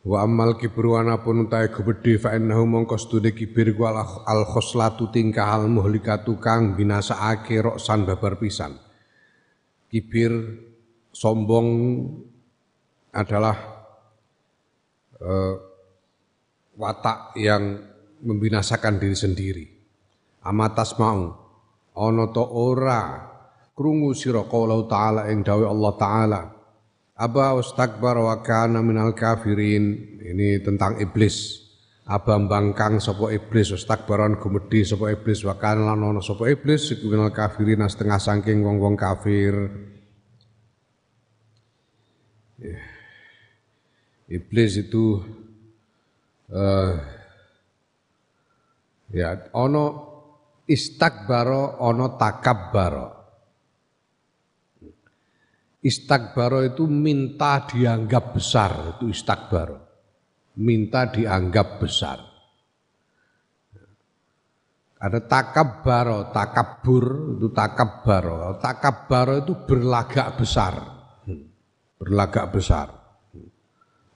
Wa amal kibru anapun utahe gebedhe fa innahu mongko studi kibir ku al khoslatu tingkah al muhlikatu kang binasaake roksan babar pisan. Kibir sombong adalah uh, watak yang membinasakan diri sendiri. Amatas mau ana to ora krungu sira qaulahu ta'ala ing dawuh Allah taala Aba ustakbar wa kana minal kafirin. Ini tentang iblis. Aba mbangkang sapa iblis ustakbaron gumedhi sapa iblis wa kana lan sapa iblis iku minal kafirin setengah saking wong-wong kafir. Ya. Iblis itu uh, ya ono istakbaro ono takabbaro. Istakbaro itu minta dianggap besar, itu istakbaro. Minta dianggap besar. Ada takabbaro, takabur itu takabbaro. Takabbaro itu berlagak besar. Berlagak besar.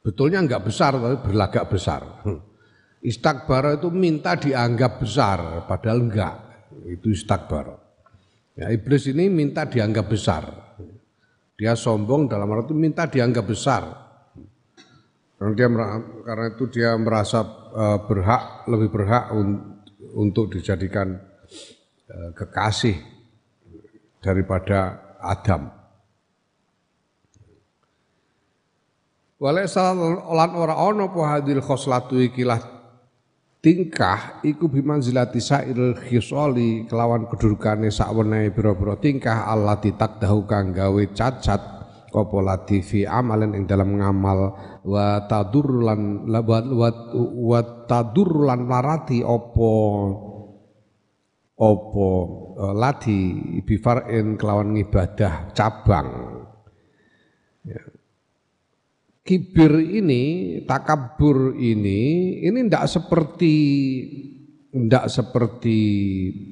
Betulnya enggak besar tapi berlagak besar. Istakbaro itu minta dianggap besar padahal enggak. Itu istakbaro. Ya, iblis ini minta dianggap besar. Dia sombong dalam arti minta dianggap besar. Karena dia karena itu dia merasa uh, berhak lebih berhak un, untuk dijadikan uh, kekasih daripada Adam. Walaisa lan ora ana apa hadil khoslatu ikilah tingkah iku bimanzilati sairil khisali kelawan kedurukane sakwenehe pira-pira tingkah Allah ditakdahu kang gawe cacat apa lati fi amalen ing dalam ngamal? Wa tadur lan wa, wa tadur lan larati apa apa e, lati bifar'in kelawan ngibadah cabang. Ya kibir ini, takabur ini, ini tidak seperti tidak seperti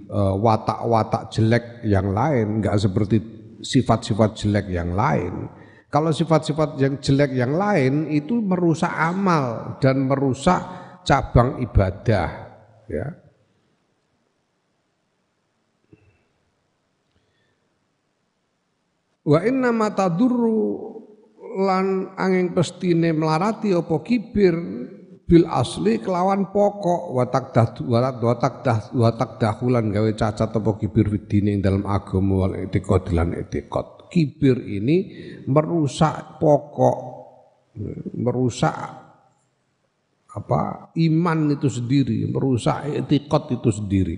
uh, watak-watak jelek yang lain, nggak seperti sifat-sifat jelek yang lain. Kalau sifat-sifat yang jelek yang lain itu merusak amal dan merusak cabang ibadah, ya. Wa inna ma tadurru lan angin pestine melarati apa kibir bil asli kelawan pokok. Watak dah watak watak dah watak dahulan gawe cacat apa kibir fidine ing dalam agama wal etikot lan etikot kibir ini merusak pokok merusak apa iman itu sendiri merusak etikot itu sendiri.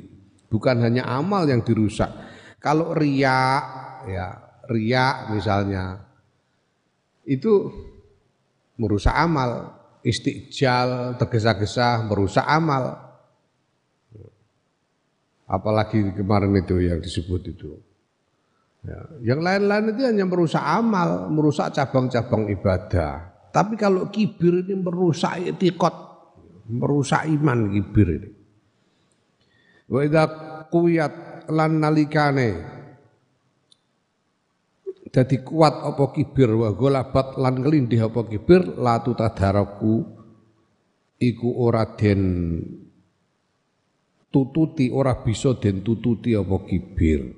Bukan hanya amal yang dirusak. Kalau riak ya riak misalnya itu merusak amal, istiqjal, tergesa-gesa merusak amal. Apalagi kemarin itu yang disebut itu. Ya, yang lain-lain itu hanya merusak amal, merusak cabang-cabang ibadah. Tapi kalau kibir ini merusak etikot, merusak iman kibir ini. Wa idza qiyat lan nalikane dadi kuat apa kibir wa golabat lan ngelindih apa kibir latu tadaraku iku ora den tututi ora bisa den tututi apa kibir.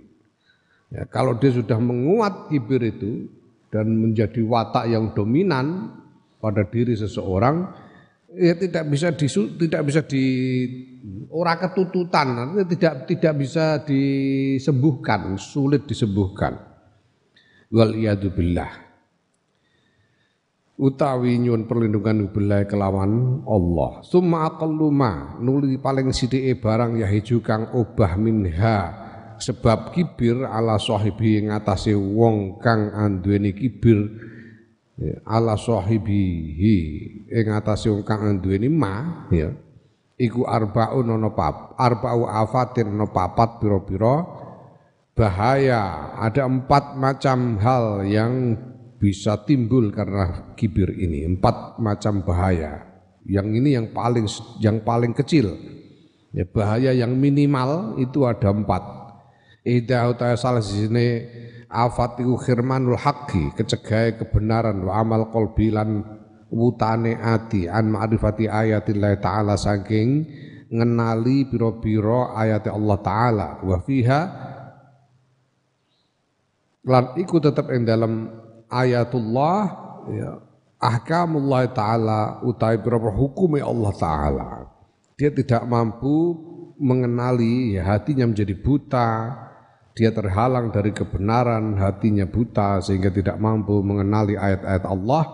Ya, kalau dia sudah menguat kibir itu dan menjadi watak yang dominan pada diri seseorang ya tidak bisa disu, tidak bisa di ora ketututan tidak tidak bisa disembuhkan sulit disembuhkan wal billah. Utawi nyuwun perlindungan billah kelawan Allah. Summa aqallu ma nuli paling sithike barang yahiju kang obah minha sebab kibir ala sahibi ngatasi wong kang anduweni kibir ya, ala sahibihi ing atase wong kang duweni ma ya iku arbaun ana pap arba'u afatin ana papat pira-pira bahaya. Ada empat macam hal yang bisa timbul karena kibir ini. Empat macam bahaya. Yang ini yang paling yang paling kecil. Ya bahaya yang minimal itu ada empat. Ida utaya salah sini afat iku khirmanul haqqi kecegai kebenaran wa amal qalbi lan wutane ati an ma'rifati ayatillah taala saking ngenali piro-piro ayat Allah taala. Wa fiha lan iku tetep ing dalam ayatullah ya ahkamullah taala utai piro hukume Allah taala dia tidak mampu mengenali ya hatinya menjadi buta dia terhalang dari kebenaran hatinya buta sehingga tidak mampu mengenali ayat-ayat Allah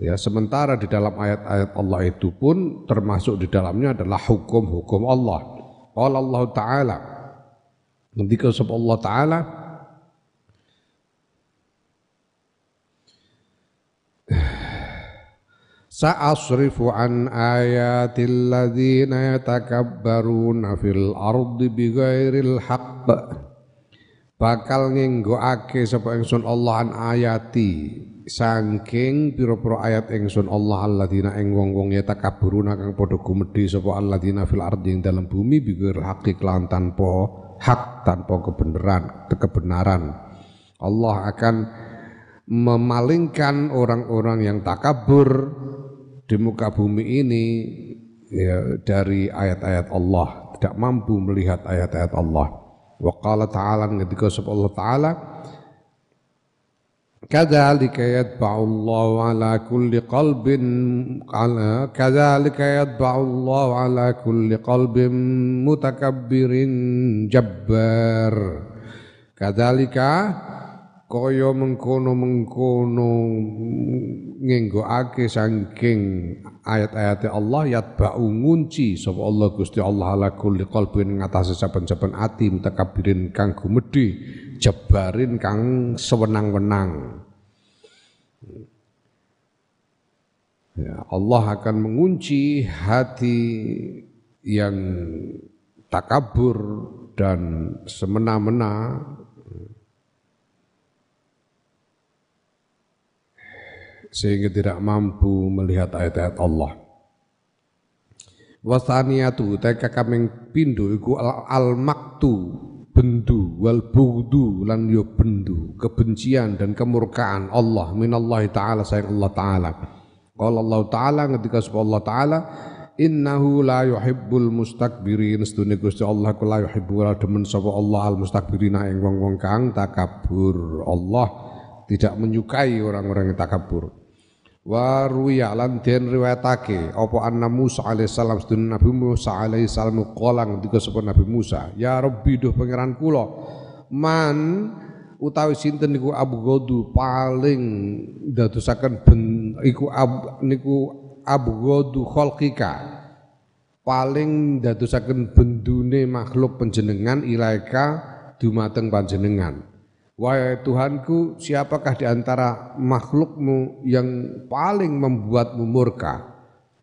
Ya, sementara di dalam ayat-ayat Allah itu pun termasuk di dalamnya adalah hukum-hukum Allah. Allah Ta'ala. Ketika Allah Ta'ala Sa'asrifu an ayatil ladzina yatakabbaruna fil ardi bighairil haqq bakal ngenggoake sapa ingsun Allah an ayati. Saking pira-pira ayat ingsun Allah alladzina ing wong-wong ya takaburuna kang padha gumedhe sapa alladzina fil ardi ing dalam bumi bigir hakik lan tanpa hak tanpa kebenaran kebenaran Allah akan memalingkan orang-orang yang takabur di muka bumi ini ya, dari ayat-ayat Allah. Tidak mampu melihat ayat-ayat Allah. Wa qala ta'ala ketika sebab Allah ta'ala kadzalika yatba'u Allah ala kulli qalbin ala kadzalika yatba'u Allah ala kulli qalbin mutakabbirin jabbar. Kadzalika kaya mengkono-mengkono ngenggokake saking ayat-ayat Allah yatba'u ngunci sapa Allah Gusti Allah ala kulli qalbin ngatasé saben-saben ati mutakabbirin kang gumedhe jabarin kang sewenang-wenang. Ya, Allah akan mengunci hati yang takabur dan semena-mena sehingga tidak mampu melihat ayat-ayat Allah. Wasaniyatu teka kaming pindu iku al-maktu bendu wal bughdu lan yo bendu kebencian dan kemurkaan Allah minallahi taala sayang Allah taala. Qala Allah taala ketika sebab Allah taala innahu la yuhibbul mustakbirin sedune Gusti Allah ku la yuhibbu demen sapa Allah al mustakbirina ing wong-wong kang takabur. Allah tidak menyukai orang-orang yang takabur wa ruya lan den riwayatake apa anna Musa alaihissalam sedune Nabi Musa alaihissalam qala ngendika sapa Nabi Musa ya Rabbi duh pangeran kula man utawi sinten niku Godu paling dadosaken ben iku ab, niku Abu Godu khalqika paling dadosaken bendune makhluk panjenengan ilaika dumateng panjenengan Wahai Tuhanku, siapakah di antara makhlukmu yang paling membuatmu murka?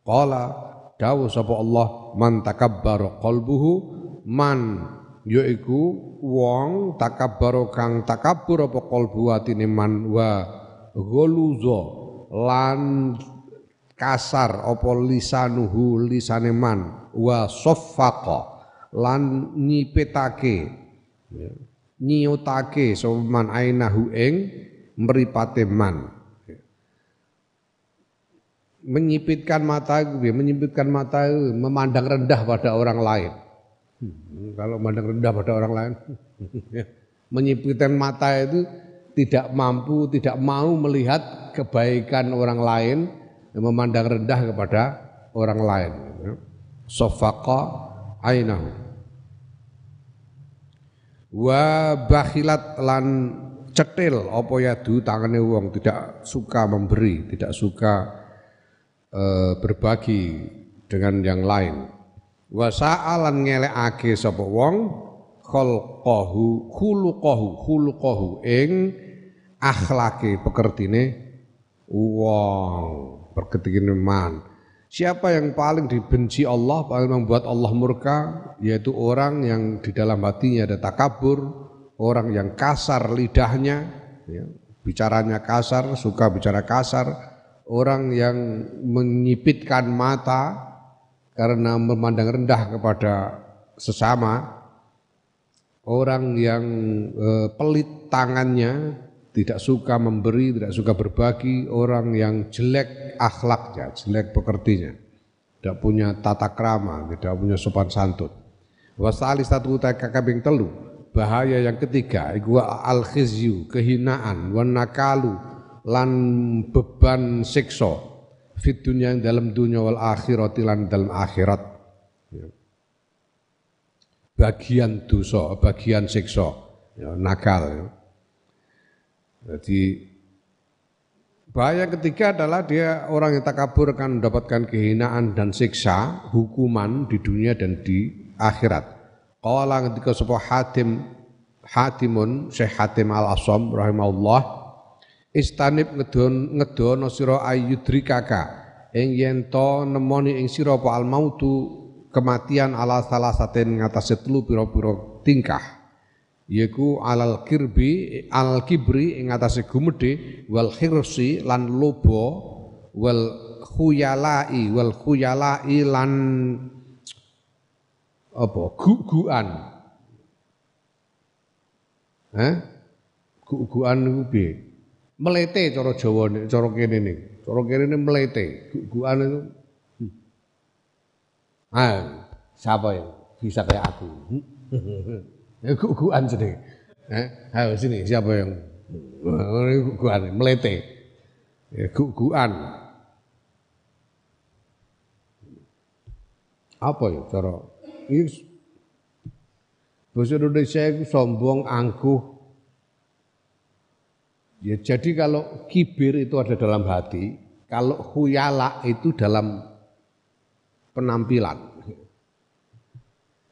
Qala dawu sapa Allah man takabbar qalbuhu? Man yaiku wong takabbar kang takabur apa qalbu atine man wa ghuluza lan kasar apa lisanuhu lisane man wa saffaqa lan nyipetake nyiutake soman ainahu ing mripate man. Menyipitkan mata menyipitkan mata memandang rendah pada orang lain. Hmm, kalau memandang rendah pada orang lain menyipitkan mata itu tidak mampu tidak mau melihat kebaikan orang lain memandang rendah kepada orang lain. Sofaqa ainahu wa bakhilat lan cetil apa ya du tangane wong tidak suka memberi tidak suka e, berbagi dengan yang lain wa sa'alan ngelekake sapa wong khalqahu khuluqahu khuluqahu ing akhlake pekertine Wong berketikin man. Siapa yang paling dibenci Allah, paling membuat Allah murka, yaitu orang yang di dalam hatinya ada takabur, orang yang kasar lidahnya, ya, bicaranya kasar, suka bicara kasar, orang yang menyipitkan mata karena memandang rendah kepada sesama, orang yang eh, pelit tangannya, tidak suka memberi, tidak suka berbagi, orang yang jelek akhlaknya, jelek pekertinya, tidak punya tata krama, tidak punya sopan santun. Wasali satu kakabing telu, bahaya yang ketiga, iku al khizyu, kehinaan, wanakalu, lan beban sikso, fit dunia yang dalam dunia wal akhirat lan dalam akhirat. Ya. Bagian dosa, bagian sikso, ya, nakal. Ya. Jadi bahaya ketiga adalah dia orang yang takabur akan mendapatkan kehinaan dan siksa, hukuman di dunia dan di akhirat. Qala ketika sebuah Hatim Hatimun Syekh Hatim Al-Asam rahimahullah istanib ngedon ngedono sira ayyudrikaka ing yen to nemoni ing sira apa al mautu kematian ala salah saten ngatasé telu pira-pira tingkah yaiku alal kirbi al kibri ing atase gumedhe wal khirsi lan lobo wal khuyalai wal khuyalai lan apa guguan. Eh guguan niku piye? Melete cara Jawa nek cara kene nih cara kene nih melete. Guguan itu hmm. ah siapa yang bisa kayak aku Ya guguan sini. Eh, ayo sini siapa yang guguan melete. Ya, guguan. Apa ya cara ini bahasa Indonesia itu sombong, angkuh. Ya jadi kalau kibir itu ada dalam hati, kalau huyala itu dalam penampilan.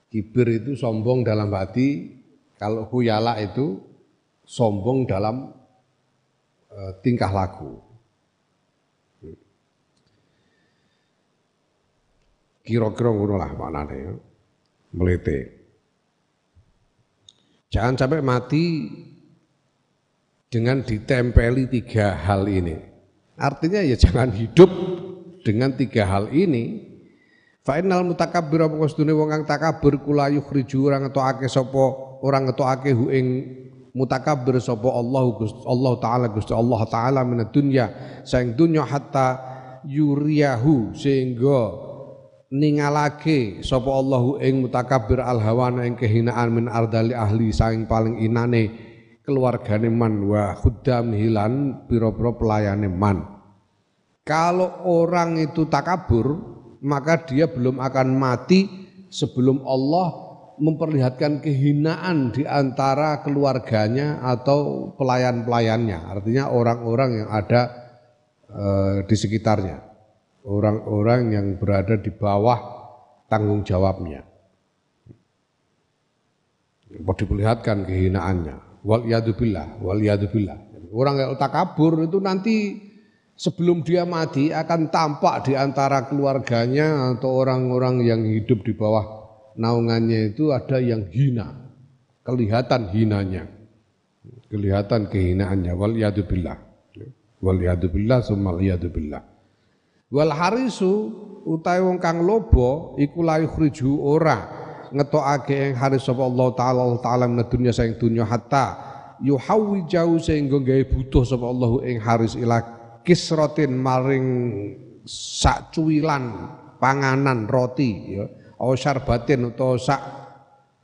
Kibir itu sombong dalam hati, kalau huyala itu sombong dalam e, tingkah laku. Kira-kira ngono lah maknane. Melete. Jangan sampai mati dengan ditempeli tiga hal ini. Artinya ya jangan hidup dengan tiga hal ini Fa innal mutakabbir apa kostune wong kang takabur kula yukhriju ora ngetokake sapa ora ngetokake hu ing mutakabbir sapa Allah Allah taala Gusti Allah taala min dunya saing dunya hatta yuriyahu sehingga ningalake sapa Allahu ing mutakabbir al hawana ing kehinaan min ardali ahli saing paling inane keluargane man wa khuddam hilan pira-pira pelayane man. Kalau orang itu takabur maka dia belum akan mati sebelum Allah memperlihatkan kehinaan di antara keluarganya atau pelayan-pelayannya. Artinya orang-orang yang ada e, di sekitarnya. Orang-orang yang berada di bawah tanggung jawabnya. Diperlihatkan kehinaannya. Wal yadubillah, wal yadubillah. Orang yang takabur itu nanti sebelum dia mati akan tampak di antara keluarganya atau orang-orang yang hidup di bawah naungannya itu ada yang hina. Kelihatan hinanya. Kelihatan kehinaannya. Wal yadubillah. Wal yadubillah summa yadubillah. Wal harisu utai wong kang lobo iku la ora ngetokake ing haris sapa Allah taala Allah taala dunya saing dunya hatta yuhawi jauh sehingga gawe butuh sapa Allah ing haris ilak kisrotin maring sak cuwilan panganan roti ya. Au syarbatin utawa sak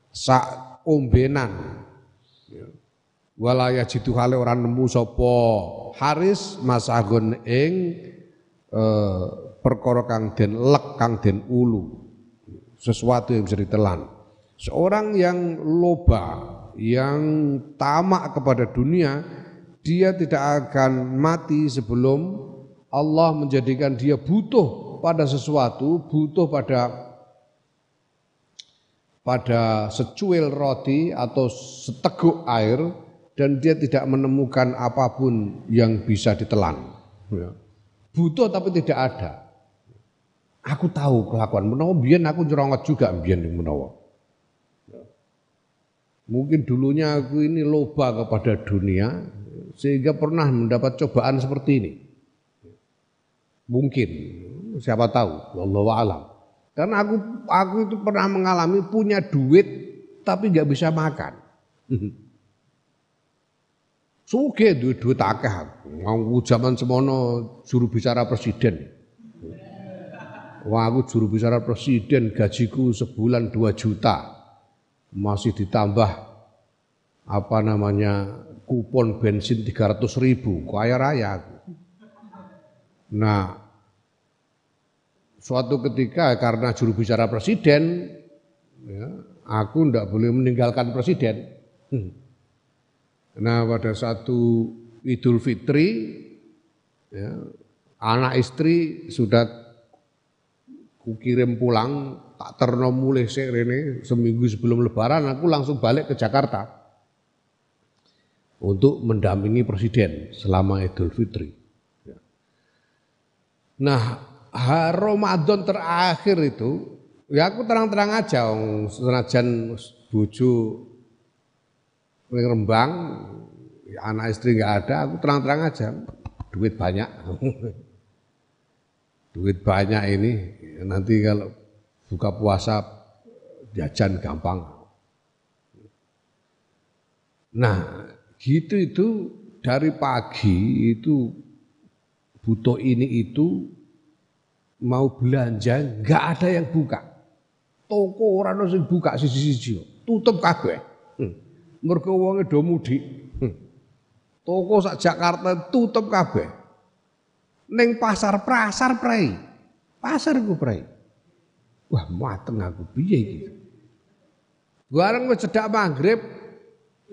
sak ombenan ya. walaya jitu hale ora nemu sapa haris masagun ing eh, perkara kang den lek kang den ulu. Sesuatu yang bisa ditelan. Seorang yang loba yang tamak kepada dunia dia tidak akan mati sebelum Allah menjadikan dia butuh pada sesuatu, butuh pada pada secuil roti atau seteguk air dan dia tidak menemukan apa pun yang bisa ditelan. Ya. Butuh tapi tidak ada. Aku tahu kelakuan menawa biyen aku nyerongot juga biyen ning menawa. Mungkin dulunya aku ini loba kepada dunia sehingga pernah mendapat cobaan seperti ini. Mungkin, siapa tahu, wallahu alam. Karena aku aku itu pernah mengalami punya duit tapi nggak bisa makan. Suge duit duit akeh Mau zaman semono juru bicara presiden. Wah aku juru bicara presiden gajiku sebulan 2 juta. Masih ditambah apa namanya kupon bensin 300 ribu. Kaya raya aku. Nah suatu ketika karena juru bicara presiden ya, aku ndak boleh meninggalkan presiden. Hmm. Nah pada satu Idul Fitri ya, anak istri sudah kukirim pulang tak terno mulai rene seminggu sebelum lebaran aku langsung balik ke Jakarta untuk mendampingi presiden selama Idul Fitri. Ya. Nah, Ramadan terakhir itu ya aku terang-terang aja senajan bojo Rembang anak istri nggak ada aku terang-terang aja duit banyak duit banyak ini nanti kalau buka puasa jajan gampang. Nah, gitu itu dari pagi itu butuh ini itu mau belanja nggak ada yang buka. Toko orang sing buka sisi-sisi tutup kabeh. Hmm. Mergo wonge do mudik. Hmm. Toko sak Jakarta tutup kabeh. Neng pasar pasar prei. Pasar gue prai. Wah, mateng aku piye iki. Bareng wis cedak maghrib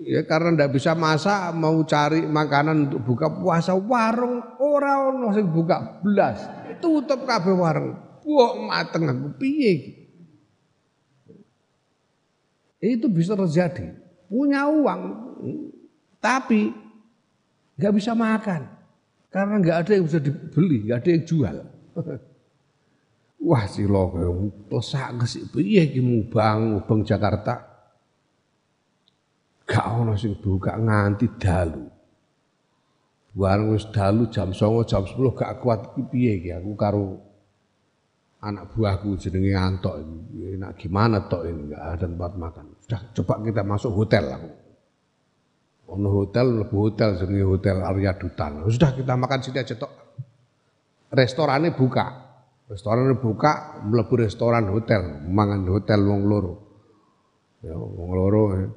ya karena ndak bisa masak mau cari makanan untuk buka puasa warung ora ono sing buka belas tutup kabeh warung. Wah mateng aku. Piye itu bisa terjadi. Punya uang tapi nggak bisa makan. Karena nggak ada yang bisa dibeli nggak ada yang jual. Wah sila plesak kesik piye iki mubang mubang Jakarta. Gak ono sing buka nganti dalu. Bareng wis dalu jam 09.00 jam 10 gak kuat iki piye iki aku karo anak buahku jenenge Antok ini. Nak gimana tok ini enggak ada tempat makan. Sudah coba kita masuk hotel aku. Ono hotel, lebu hotel jenenge Hotel Arya Dutan. Sudah kita makan sini aja tok. Restorannya buka. Restoran buka, mlebu restoran hotel, mangan hotel wong loro. Ya, wong loro. Ya.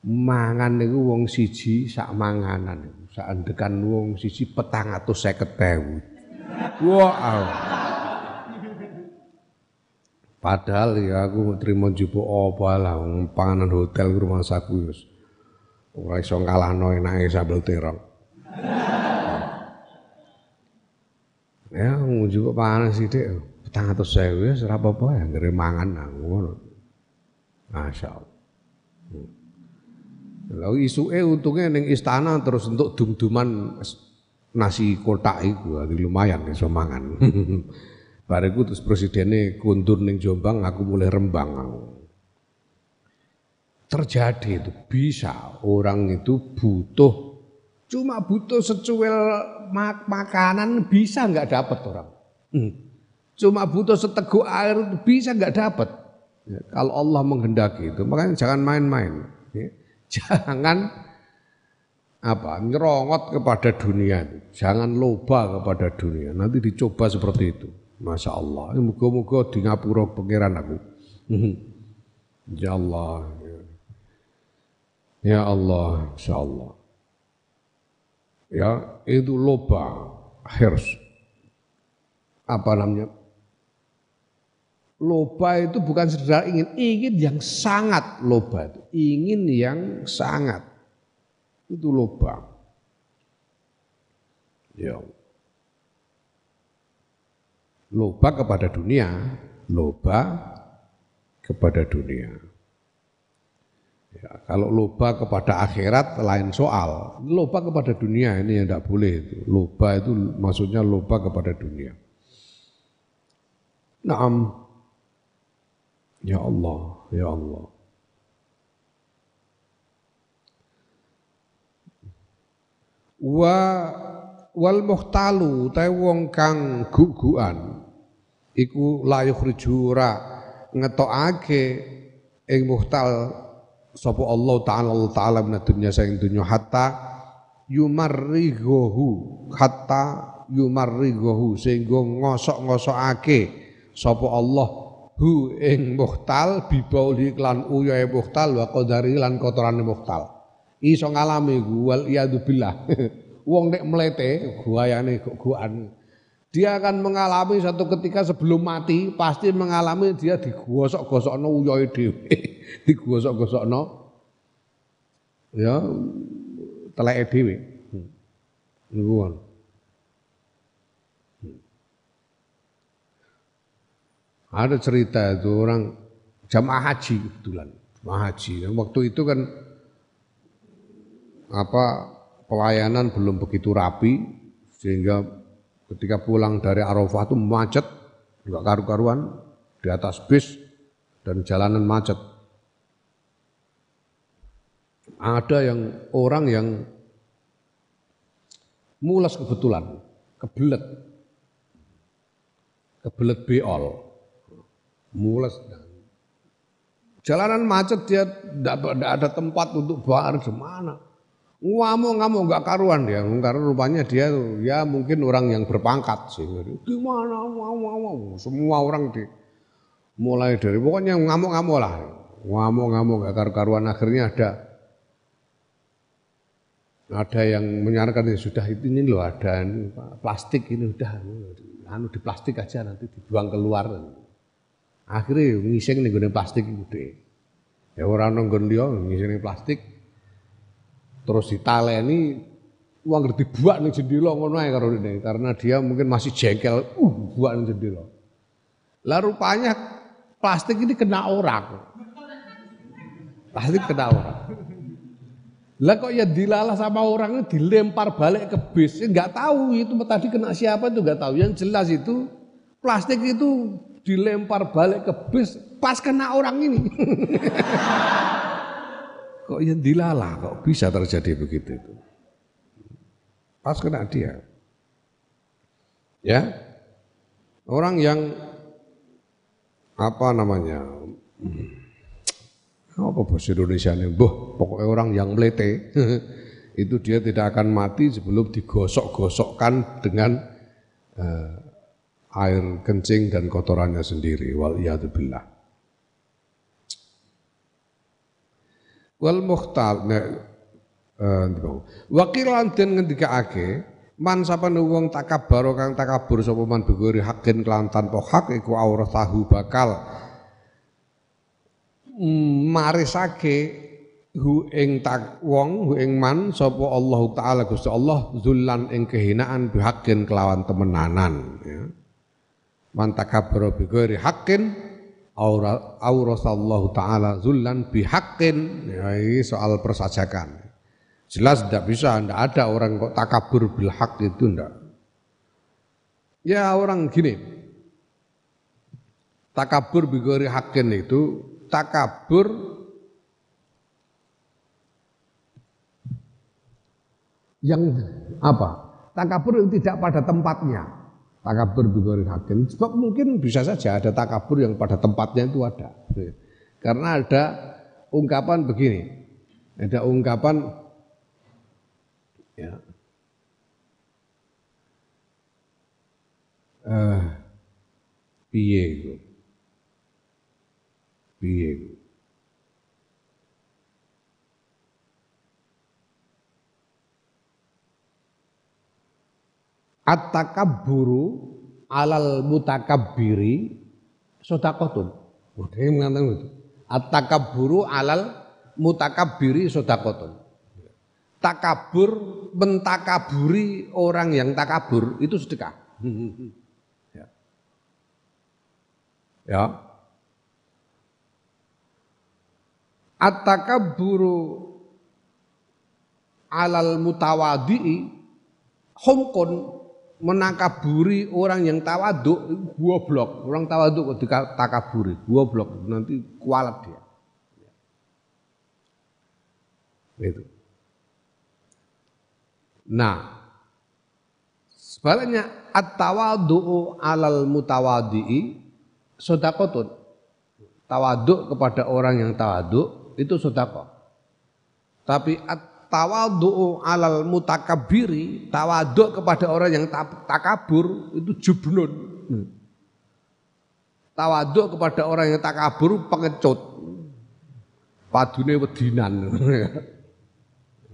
Mangan niku wong siji sak manganan Sak endekan wong siji 450.000. Wah. Padahal ya aku terima jupuk apa lah panganan hotel rumah saku wis ora iso ngalahno enake sambel terong. Ya juga panas sithik petang atau sewu ya ora apa-apa ya ngeri mangan ngono. Masyaallah. Hmm. Lalu isuke untungnya ning istana terus untuk dum-duman nasi kotak itu lumayan iso mangan. Bariku terus presidennya kundur ning Jombang aku mulai rembang. Terjadi itu bisa orang itu butuh Cuma butuh secuil mak makanan bisa nggak dapat orang. Hmm. Cuma butuh seteguk air bisa nggak dapat. Ya, kalau Allah menghendaki itu, makanya jangan main-main. Ya. Jangan apa nyerongot kepada dunia, jangan loba kepada dunia. Nanti dicoba seperti itu. Masya Allah. Moga-moga di ngapura pengiran aku. Ya Allah. Ya Allah, insya Allah ya itu loba hirs apa namanya loba itu bukan sekedar ingin ingin yang sangat loba ingin yang sangat itu loba ya loba kepada dunia loba kepada dunia Ya, kalau loba kepada akhirat lain soal. Loba kepada dunia ini yang tidak boleh itu. Loba itu maksudnya loba kepada dunia. Naam. Ya Allah, ya Allah. Wa wal muhtalu ta wong kang guguan iku la yukhriju ngetokake ing muhtal sapa Allah taala Allah taala min dunya saing dunya hatta yumarrighahu hatta yumarrighahu sehingga ngosok-ngosokake sapa Allah hu ing muhtal bibauli klan uyae muhtal wa qadari lan kotorane muhtal iso ngalami wal iyadu billah wong nek mlete guayane guan dia akan mengalami satu ketika sebelum mati pasti mengalami dia digosok-gosokno uyoe dhewe. digosok-gosokno ya teleke dhewe. Hmm. Niku Ada cerita itu orang jamaah haji kebetulan, jamaah haji. Waktu itu kan apa pelayanan belum begitu rapi sehingga Ketika pulang dari Arafah itu macet, juga karu-karuan di atas bis dan jalanan macet. Ada yang orang yang mulas kebetulan, kebelet, kebelet beol, mulas. Jalanan macet dia tidak ada tempat untuk bawa di mana ngamuk-ngamuk nggak karuan dia, karena rupanya dia ya mungkin orang yang berpangkat sih. Gimana semua orang di mulai dari pokoknya ngamuk-ngamuk lah, ngamuk-ngamuk nggak karu-karuan akhirnya ada ada yang menyarankan ya sudah itu ini loh ada plastik ini udah anu di plastik aja nanti dibuang keluar. Akhirnya ngising nih plastik itu deh. Ya orang nonggon dia ngising plastik terus ditaleni uang ngerti buat nih jendela ngono ae karo ini karena dia mungkin masih jengkel uh buat ning jendela. Lah rupanya plastik ini kena orang. Plastik kena orang. Lah kok ya dilalah sama orang ini dilempar balik ke bis. Enggak tahu itu tadi kena siapa itu enggak tahu. Yang jelas itu plastik itu dilempar balik ke bis pas kena orang ini. Kok yang dilala kok bisa terjadi begitu itu. Pas kena dia. Ya. Orang yang apa namanya? Hmm, apa bahasa Indonesia nih? Boh, pokoknya orang yang melete itu dia tidak akan mati sebelum digosok-gosokkan dengan uh, air kencing dan kotorannya sendiri. Wal billah. wal muhtal nek uh, wakilan den ngendikaake man sapa wong takabbar kang takabur sapa man bigori hakin kelan tanpa hak iku tahu bakal marisake hu ing tak wong hu ing man sapa Allah taala Gusti Allah zullan ing kehinaan bihakin kelawan temenanan ya man takabbara bigori hakin aurasallahu taala zullan bihaqqin ya ini soal persajakan. Jelas tidak bisa tidak ada orang kok takabur bil haq itu tidak ya orang gini. Takabur bigori hakin itu takabur yang apa? Takabur tidak pada tempatnya takabur bigori hakim. Sebab mungkin bisa saja ada takabur yang pada tempatnya itu ada. Karena ada ungkapan begini. Ada ungkapan ya. Uh, piye? Piye At-takabburu alal mutakabbiri sodakotun. Dia mengatakan itu. At-takabburu alal mutakabbiri sodakotun. Takabur mentakaburi orang yang takabur itu sedekah. ya. ya. at-takabburu alal mutawadi'i hongkon menakaburi orang yang tawaduk goblok orang tawaduk kok ditakaburi goblok nanti kualat dia. Itu. Nah sebaliknya at-tawadu'u alal mutawadi'i sodakotun. Tawaduk kepada orang yang tawaduk itu sodako. Tapi tawaduk alal mutakabiri, tawaduk kepada orang yang takabur itu jubnun. Tawaduk kepada orang yang takabur pengecut. Padune wedinan.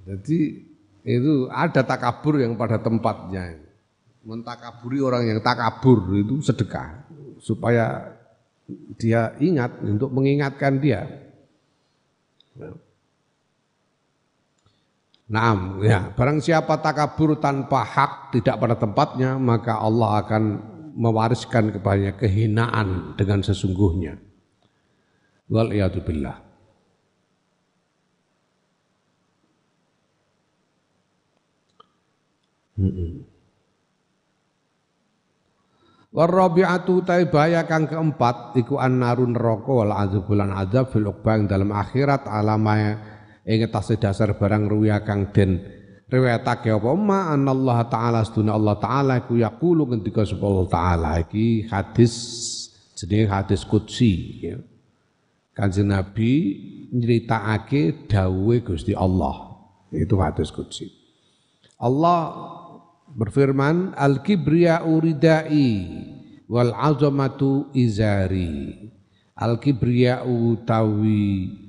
Jadi itu ada takabur yang pada tempatnya. Mentakaburi orang yang takabur itu sedekah supaya dia ingat untuk mengingatkan dia. Naam, ya, barang siapa takabur tanpa hak tidak pada tempatnya, maka Allah akan mewariskan kepadanya kehinaan dengan sesungguhnya. Wal billah. Warabi'atu tai bahaya kang keempat iku annarun neraka wal azab azab fil uqbang dalam akhirat alama ing dasar barang ruya kang den riwayatake apa? Ma anallah taala seduna Allah taala iku yaqulu ngendika sapa Allah taala. Iki hadis jenenge hadis qudsi ya. Kanjeng Nabi nyritakake dawuhe Gusti Allah. Itu hadis qudsi. Allah berfirman al kibriya uridai wal azamatu izari. Al kibriya utawi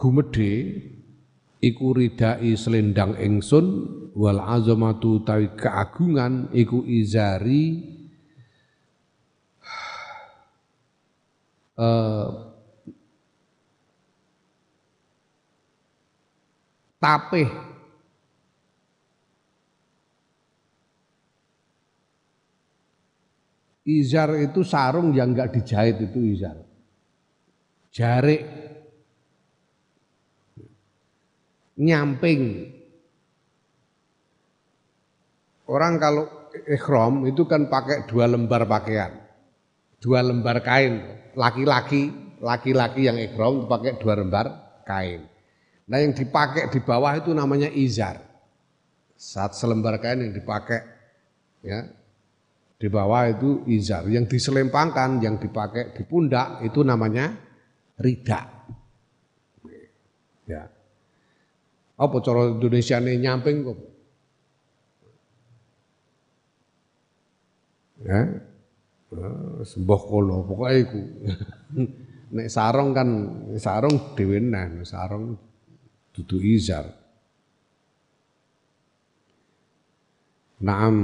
gumedhe iku ridai selendang ingsun wal azamatu utawi keagungan iku izari uh, tapeh Izar itu sarung yang enggak dijahit itu izar. Jarik nyamping. Orang kalau ikhram itu kan pakai dua lembar pakaian. Dua lembar kain. Laki-laki, laki-laki yang ikhram pakai dua lembar kain. Nah yang dipakai di bawah itu namanya izar. Saat selembar kain yang dipakai ya di bawah itu izar. Yang diselempangkan, yang dipakai di pundak itu namanya rida. Ya. Apa cara Indonesia ini nyamping kok? Ya. Ah, sembah kolo pokoknya iku. Nek sarung kan sarung dhewe sarung dudu izar. Naam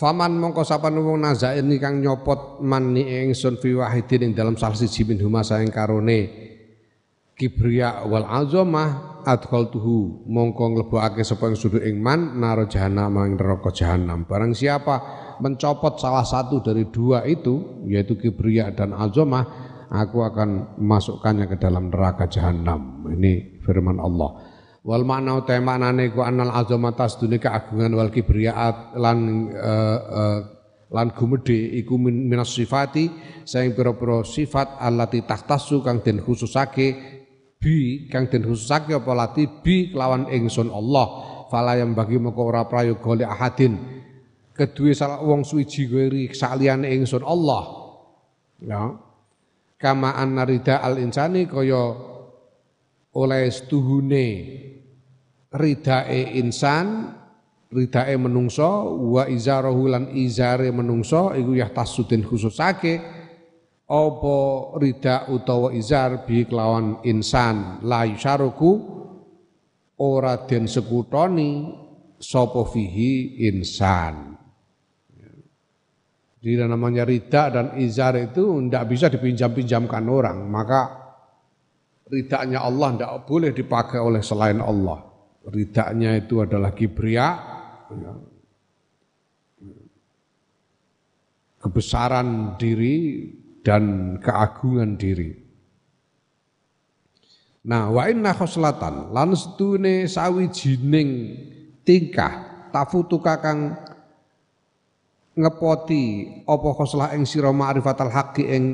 Faman mongko sapan wong nazain kang nyopot man ni ingsun fi wahidin ing dalam salah siji min huma karone kibriya wal azamah adkhaltuhu. Mongko nglebokake sapa ing sudut ing man naro jahanam ing neraka jahanam barang siapa mencopot salah satu dari dua itu yaitu kibriya dan azamah aku akan masukkannya ke dalam neraka jahanam ini firman Allah. Wal makna utai maknane ku anal azamata sedune keagungan wal kibriyaat lan uh, uh, lan gumedhe iku min, minas sifati saing pira-pira sifat allati tahtasu kang den khususake bi kang den khususake apa lati? Bi kelawan ingsun Allah. Fala yang bagi moko ora prayoga li ahadin. Kedue salah wong suwiji kuwi saliyane ingsun Allah. Ya. Kama annarida al insani kaya oleh setuhune ridae insan ridae menungso wa izarahu lan izare menungso iku tasudin khususake apa rida utawa izar bi kelawan insan la yusyaruku ora den sekutoni sapa fihi insan jadi namanya rida dan izar itu tidak bisa dipinjam-pinjamkan orang maka ridaknya Allah tidak boleh dipakai oleh selain Allah. Ridaknya itu adalah kibria, ya. kebesaran diri dan keagungan diri. Nah, wa inna khoslatan lan setune sawijining tingkah tafutuka kang ngepoti apa khoslah ing sira ma'rifatal haqqi ing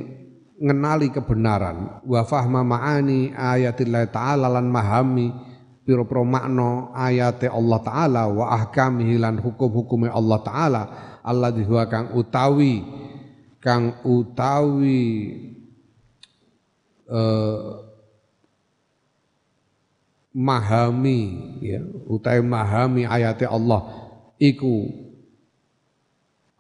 ngenali kebenaran wa fahma ma'ani ayatillah ta'ala lan mahami piro-piro makna ayate Allah taala wa ahkamihi lan hukum-hukume Allah taala Allah huwa kang utawi kang utawi uh, mahami ya utawi mahami ayate Allah iku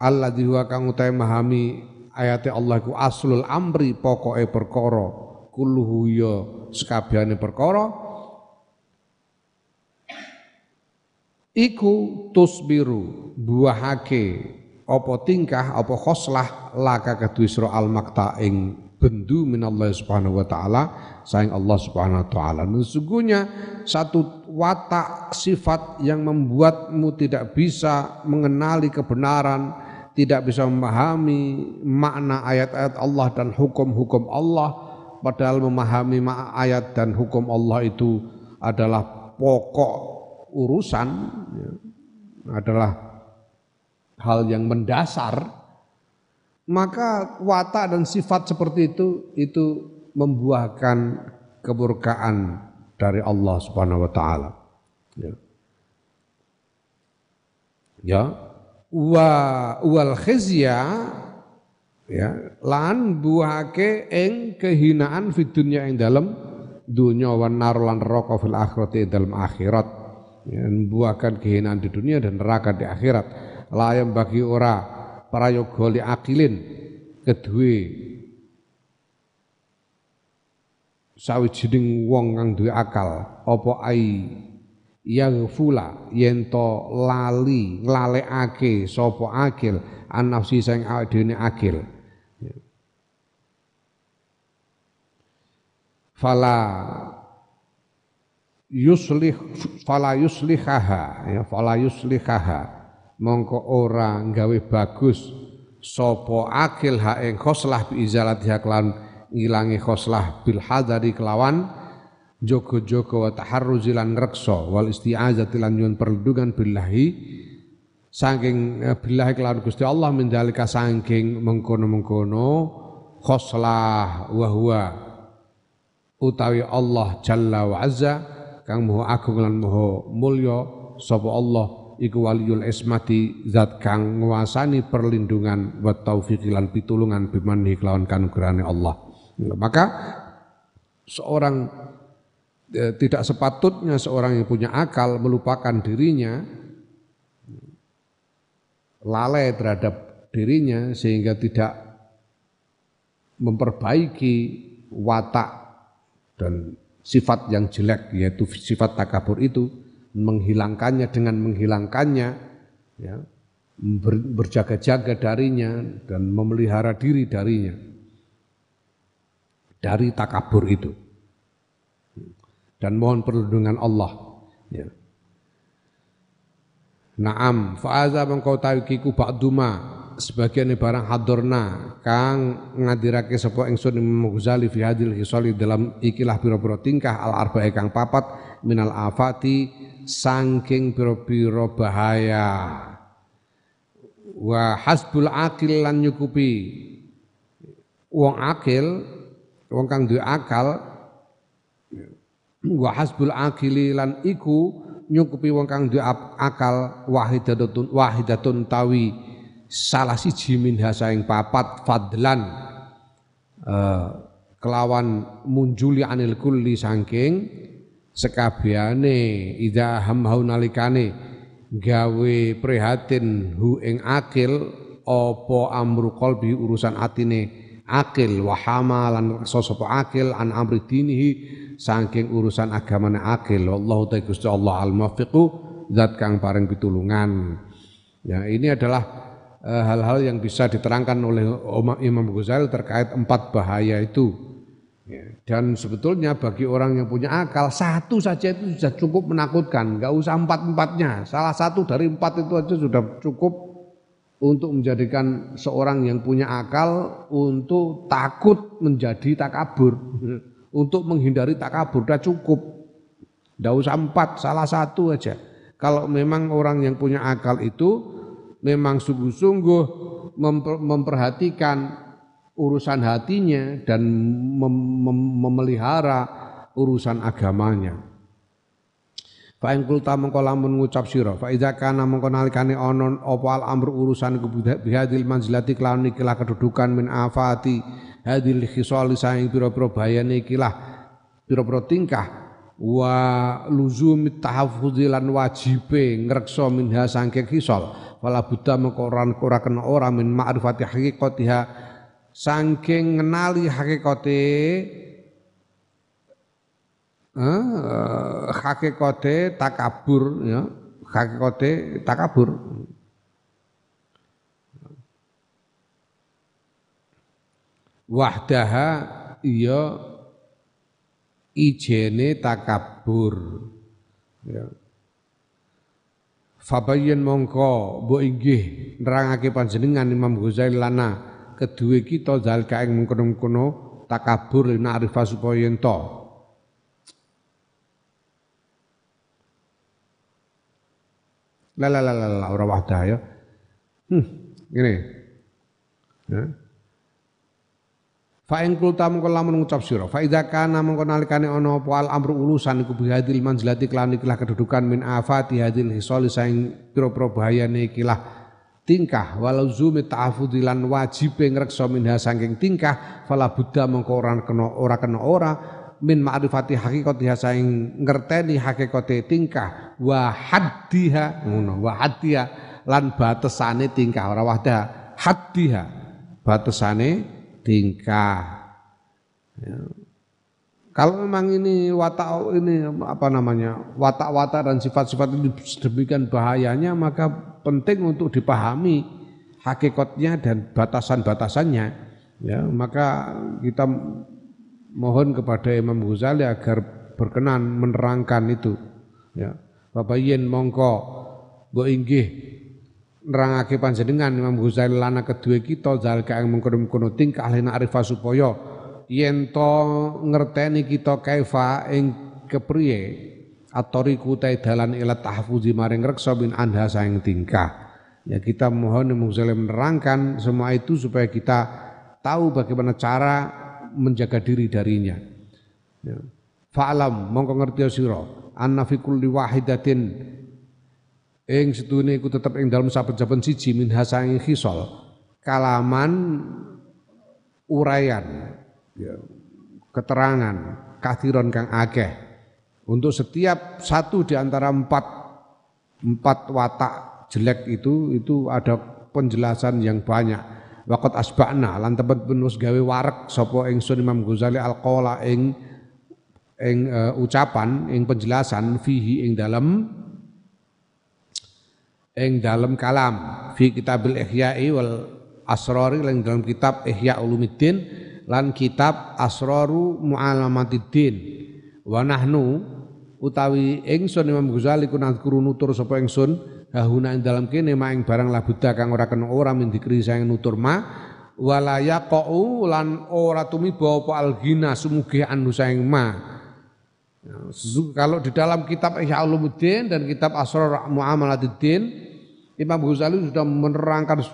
Allah huwa kang utawi mahami ayate Allah iku aslul amri pokoke perkara kulluhu ya sekabehane perkara. Iku tusbiru buahake apa tingkah apa khoslah laka kedue al makta ing bendu minallah subhanahu wa ta'ala sayang Allah subhanahu wa ta'ala. Sesungguhnya satu watak sifat yang membuatmu tidak bisa mengenali kebenaran tidak bisa memahami makna ayat-ayat Allah dan hukum-hukum Allah padahal memahami ayat dan hukum Allah itu adalah pokok urusan ya, adalah hal yang mendasar maka watak dan sifat seperti itu itu membuahkan keburkaan dari Allah Subhanahu wa taala. Ya. Ya. Wa wal khizya ya lan buahake ing kehinaan fi dunya ing dalam dunya wan nar lan neraka fil akhirati dalam akhirat. Ya, buahkan kehinaan di dunia dan neraka di akhirat. Layam bagi ora prayoga li akilin kedue sawijining wong kang duwe akal apa ai? Yang yen to lali nglalekake sapa akil an nafsi sing awake akil. Fala yuslih fala yuslihaha ya fala yuslihaha mongko ora nggawe bagus sapa akil ha ing khoslah bi izalatiha kelan ngilangi khoslah bil hadari kelawan jogo-jogo wa taharruzi lan ngreksa wal isti'azati lan nyuwun perlindungan billahi. Saking eh, billahi kelawan Gusti Allah mendalika saking mengkono-mengkono khoslah wa huwa utawi Allah jalla wa azza kang maha agung lan maha mulya sapa Allah iku waliyul ismati zat kang nguasani perlindungan wa taufiqi lan pitulungan bimanhi kelawan kanugrahane Allah. Maka seorang eh, tidak sepatutnya seorang yang punya akal melupakan dirinya lalai terhadap dirinya sehingga tidak memperbaiki watak dan sifat yang jelek yaitu sifat takabur itu menghilangkannya dengan menghilangkannya ya, ber, berjaga-jaga darinya dan memelihara diri darinya dari takabur itu dan mohon perlindungan Allah ya. Naam fa'aza mengkau kiku ba'duma sebagian barang hadorna kang ngadirake sapa ingsun Imam Ghazali fi hadil hisali dalam ikilah pira-pira tingkah al arba'i kang papat minal afati saking pira-pira bahaya. Wa hasbul akil lan nyukupi. Wong akil wong kang duwe akal wa hasbul akili lan iku nyukupi wong kang duwe akal wahidatun wahidatun tawi. Salah siji min hasaing papat fadlan uh, kelawan munjuli anil kulli saking sekabiane ida hamhau nalikane gawe prihatin hu ing akil opo amru qalbi urusan atine akil wahama lan sosapa akil an amri dinihi saking urusan agamane akil. Wallahu Gusti Allah al muwaffiqu zat kang paring pitulungan. Ya ini adalah eh, hal-hal yang bisa diterangkan oleh Imam Ghazali terkait empat bahaya itu dan sebetulnya bagi orang yang punya akal satu saja itu sudah cukup menakutkan, nggak usah empat empatnya. Salah satu dari empat itu aja sudah cukup untuk menjadikan seorang yang punya akal untuk takut menjadi takabur, untuk menghindari takabur dah cukup. Tidak usah empat, salah satu aja. Kalau memang orang yang punya akal itu memang sungguh-sungguh memperhatikan urusan hatinya dan mem mem memelihara urusan agamanya. Fa in kulta mengko lamun ngucap sira fa idza kana mengko nalikane ana apa al amru urusan bihadil manzilati kelawan ikilah kedudukan min afati hadil khisal saing pira-pira bayane ikilah pira-pira tingkah wa luzum tahaffudzi lan wajibe ngreksa minha sangke khisal wala buddha mengko ora kena ora min ma'rifati haqiqatiha saking ngenali hakikate eh, hakikate takabur ya. Hakikate takabur. Wahdaha iya ijene takabur. Ya. Fabayen mongko mbok inggih nerangake panjenengan Imam Ghazali lana kedua kita zal kaing mengkono-mengkono takabur lina arifah supaya ento La la la la la ora wahdah ya. Hmm, ngene. Ya. Fa in kulta mengko lamun ngucap sira fa idza kana mengko nalikane ana apa al amru ulusan iku bihadil manzilati kelan ikilah kedudukan min afati hadil hisali saing pira-pira bahayane ikilah tingkah. Walau zumi ta'afudilan wajib ngreksa minha saking tingkah fala buddha mengko kena ora kena ora min ma'rifati hakikatiha saing ngerteni hakikate tingkah. Wa haddiha ngono wa lan batesane tingkah. Ora wahda haddiha batesane tingkah. Ya. Kalau memang ini watak ini apa namanya watak-watak dan sifat-sifat ini sedemikian bahayanya maka penting untuk dipahami hakikatnya dan batasan-batasannya. Ya maka kita mohon kepada Imam Ghazali agar berkenan menerangkan itu. Ya Babayin mongko mbok inggih nerangake panjenengan Imam Ghazali lana kedua kita zal kaeng mengkono-mengkono tingkah lena arifah supaya yen to ngerteni kita kaifa ing kepriye atoriku ta dalan ila tahfuzi maring reksa bin anha saing tingkah ya kita mohon Ghazali menerangkan semua itu supaya kita tahu bagaimana cara menjaga diri darinya. Ya. Fa'lam mongko ngerti sira anna fi kulli wahidatin ing sedune iku tetep ing dalam saben-saben siji min hasangi khisal kalaman urayan ya, keterangan kathiron kang akeh untuk setiap satu di antara empat empat watak jelek itu itu ada penjelasan yang banyak. Waqat asba'na lan penus gawe warek sapa ingsun Imam Ghazali alqala ing ing uh, ucapan ing penjelasan fihi ing dalam ing dalam kalam. Fi kitabil ihya'i wal asrari lan dalam kitab Ihya Ulumuddin lan kitab Asraru Mu'alamatiddin. Wa nahnu utawi ingsun Imam Ghazali kunat nutur sapa ingsun hahuna ing dalam kene maing barang labuda kang ora kena ora min dikri sayang nutur ma wala yaqau lan ora tumiba apa algina sumuge anu sayang ma ya, kalau di dalam kitab Ihya Ulumuddin dan kitab Asrar Muamalatuddin Imam Ghazali sudah menerangkan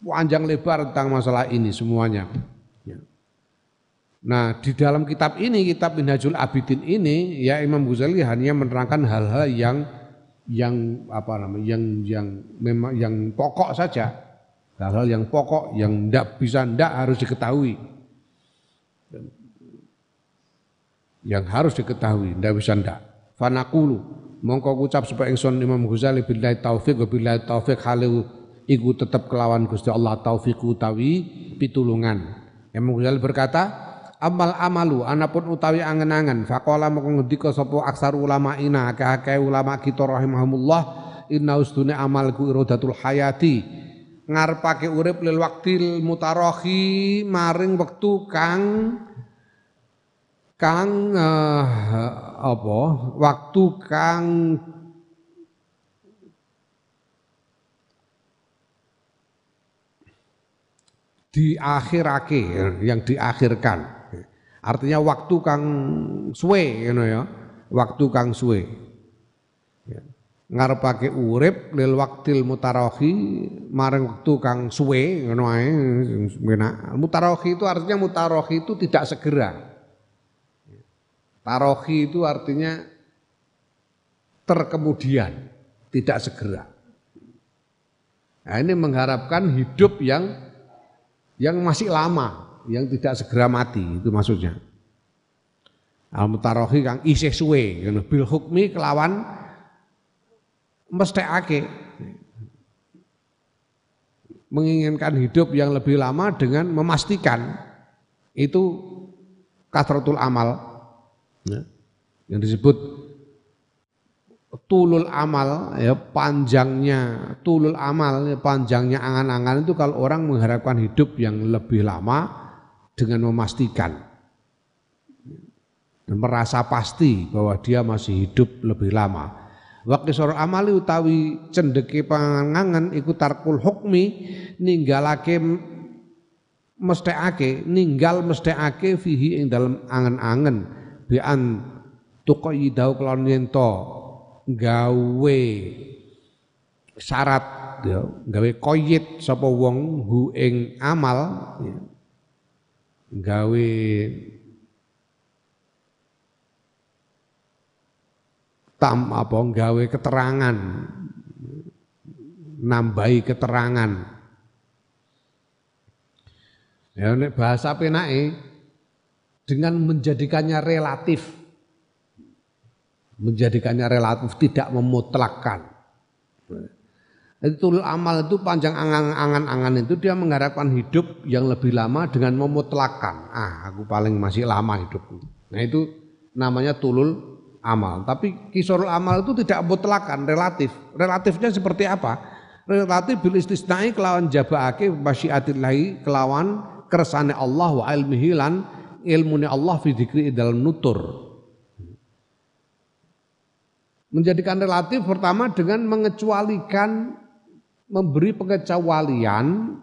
panjang lebar tentang masalah ini semuanya. Nah di dalam kitab ini, kitab Minhajul Abidin ini, ya Imam Ghazali hanya menerangkan hal-hal yang yang apa namanya yang yang memang yang pokok saja. Hal-hal yang pokok yang tidak bisa tidak harus diketahui. Yang harus diketahui tidak bisa tidak fanakulu mongko ucap supaya ingsun Imam Ghazali billahi taufik billahi taufik halu iku tetap kelawan Gusti Allah taufik utawi pitulungan. Imam Ghazali berkata amal amalu anapun utawi angen-angen faqala moko ngendika sapa aksar ulama ina akeh ulama kita rahimahumullah inna ustune amalku iradatul hayati ngarepake urip lil waktil mutarohi maring wektu kang kang uh, apa waktu kang diakhirake yang diakhirkan Artinya waktu kang suwe ngono ya. Waktu kang suwe. Ya. Ngarepake urip lil waktil mutarohi marang waktu kang suwe ngono ae. Mutarohi itu artinya mutarohi itu tidak segera. Tarohi itu artinya terkemudian, tidak segera. Nah, ini mengharapkan hidup yang yang masih lama, yang tidak segera mati itu maksudnya. Al mutarohi kang isih suwe bil hukmi kelawan mesthekake. Menginginkan hidup yang lebih lama dengan memastikan itu kathratul amal. Ya, yang disebut tulul amal ya panjangnya tulul amal ya, panjangnya angan-angan itu kalau orang mengharapkan hidup yang lebih lama dengan memastikan. Dan merasa pasti bahwa dia masih hidup lebih lama. Waktu sore amali utawi cendeki pangangan iku tarkul hukmi ninggalake mestekake ninggal mestekake fihi ing dalam angen-angen. Bian tuqayyidau kelon yento gawe syarat ya, gawe koyit sapa wong hu ing amal ya gawe tam apa gawe keterangan nambahi keterangan. Ya nek bahasa penake dengan menjadikannya relatif menjadikannya relatif tidak memutlakkan itu amal itu panjang angan-angan itu dia mengharapkan hidup yang lebih lama dengan memutlakan. Ah, aku paling masih lama hidupku. Nah itu namanya tulul amal. Tapi kisorul amal itu tidak mutlakan, relatif. Relatifnya seperti apa? Relatif bil istisnai kelawan jabaake masyiatillahi kelawan kersane Allah wa ilmihi lan ilmune Allah fi dzikri dalam nutur. Menjadikan relatif pertama dengan mengecualikan memberi pengecualian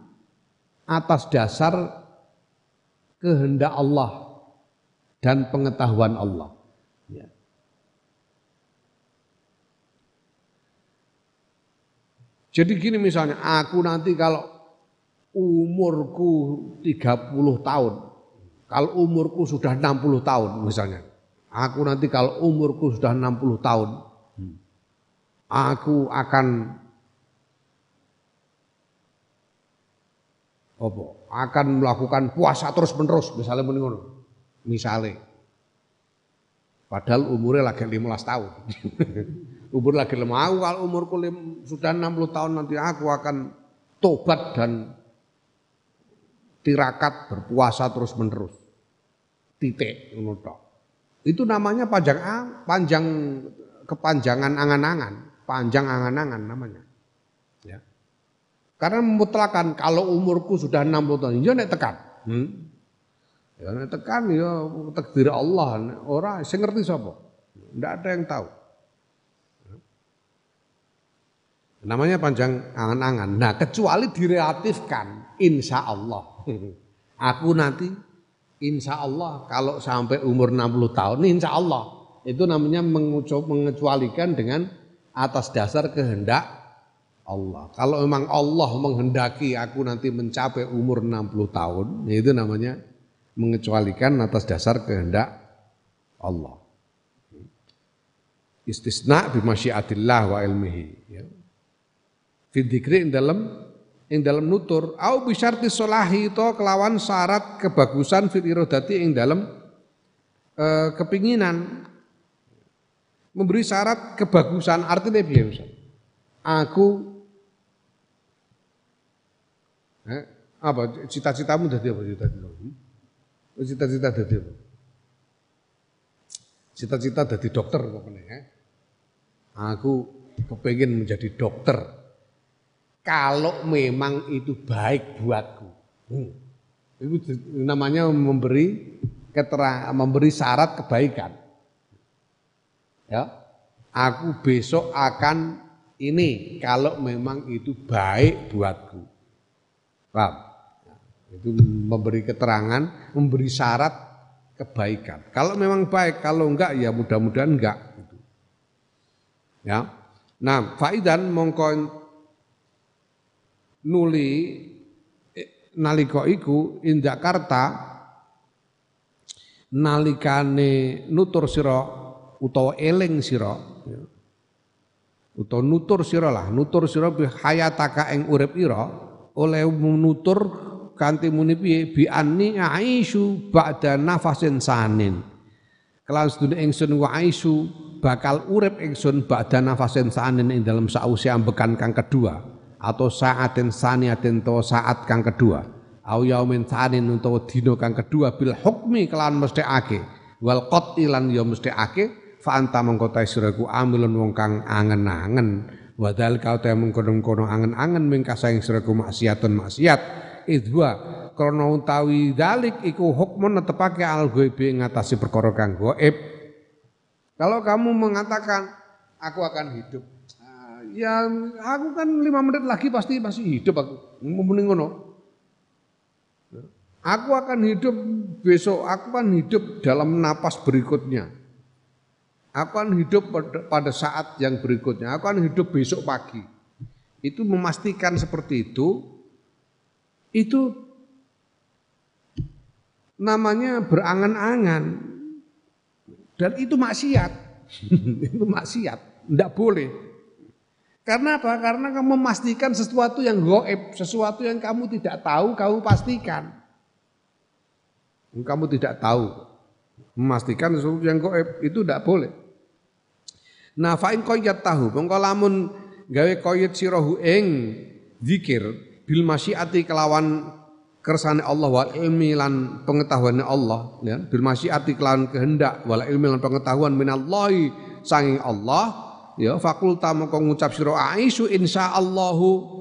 atas dasar kehendak Allah dan pengetahuan Allah. Ya. Jadi gini misalnya, aku nanti kalau umurku 30 tahun, kalau umurku sudah 60 tahun misalnya, aku nanti kalau umurku sudah 60 tahun, aku akan apa? Akan melakukan puasa terus menerus misalnya muni ngono. Misalnya padahal umurnya lagi 15 tahun. Umur lagi lemah aku kalau umurku sudah 60 tahun nanti aku akan tobat dan tirakat berpuasa terus menerus titik ngono itu namanya panjang panjang kepanjangan angan-angan. Panjang angan-angan namanya karena memutlakan kalau umurku sudah 60 tahun, ya nek tekan. Hmm? Ya nek tekan ya takdir Allah, ora sing ngerti sapa. Enggak ada yang tahu. Namanya panjang angan-angan. Nah, kecuali direlatifkan insya Allah. Aku nanti insya Allah kalau sampai umur 60 tahun, insya Allah. Itu namanya mengecualikan dengan atas dasar kehendak Allah. Kalau memang Allah menghendaki aku nanti mencapai umur 60 tahun, ya itu namanya mengecualikan atas dasar kehendak Allah. Istisna bimasyiatillah wa ilmihi. Ya. Fidikri dalam yang dalam nutur au bisyarti solahi itu kelawan syarat kebagusan fil irodati yang dalam e, kepinginan memberi syarat kebagusan artinya biasa aku Eh, apa cita-citamu dari apa cita-cita? Cita-cita dari apa? Cita-cita dari dokter pokoknya ya. Aku kepengen menjadi dokter. Kalau memang itu baik buatku. Hmm. Itu namanya memberi keterang, memberi syarat kebaikan. Ya, aku besok akan ini kalau memang itu baik buatku. Paham? Itu memberi keterangan, memberi syarat kebaikan. Kalau memang baik, kalau enggak ya mudah-mudahan enggak. Ya. Nah, faidan mongko nuli eh, nalika iku indakarta nalikane nutur sira utawa eling sira ya. utawa nutur sira lah nutur sira hayataka ing urip ira oleh nutur kanthi muni piye? Bi anni aisyu ba'da nafasin sanin. Kelan sedune ingsun wa aisyu bakal urip ingsun ba'da nafasin sanin ing dalam sausi ambekan kang kedua atau saatin saniatin to saat kang kedua. Au yaumin sanin utawa dina kang kedua bil hukmi kelan mesthekake. Wal qatilan ya mesthekake fa anta mengko ta amilun wong kang angen-angen wadal kau te mengkono-kono angen-angen mingkasa ing siraku maksiatun maksiat. Idwa krana utawi dalik iku hukmun netepake al ghaibi ngatasi perkara kang gaib kalau kamu mengatakan aku akan hidup. Ya aku kan lima menit lagi pasti masih hidup aku. Muni ngono. Aku akan hidup besok aku akan hidup dalam napas berikutnya aku akan hidup pada saat yang berikutnya aku akan hidup besok pagi itu memastikan seperti itu itu namanya berangan-angan dan itu maksiat. itu maksiat, tidak boleh. Karena apa? Karena kamu memastikan sesuatu yang goib, sesuatu yang kamu tidak tahu, kamu pastikan. Kamu tidak tahu, memastikan sesuatu yang goib itu tidak boleh. Nah, fa'in tahu, mengko lamun gawe koyat sirohu ing zikir, bil masyiati kelawan kersane Allah wal ilmi lan pengetahuannya Allah ya bil masyiati kelawan kehendak wal ilmi lan pengetahuan minallahi sanging Allah ya fakulta mongko ngucap sira aisu insyaallahu.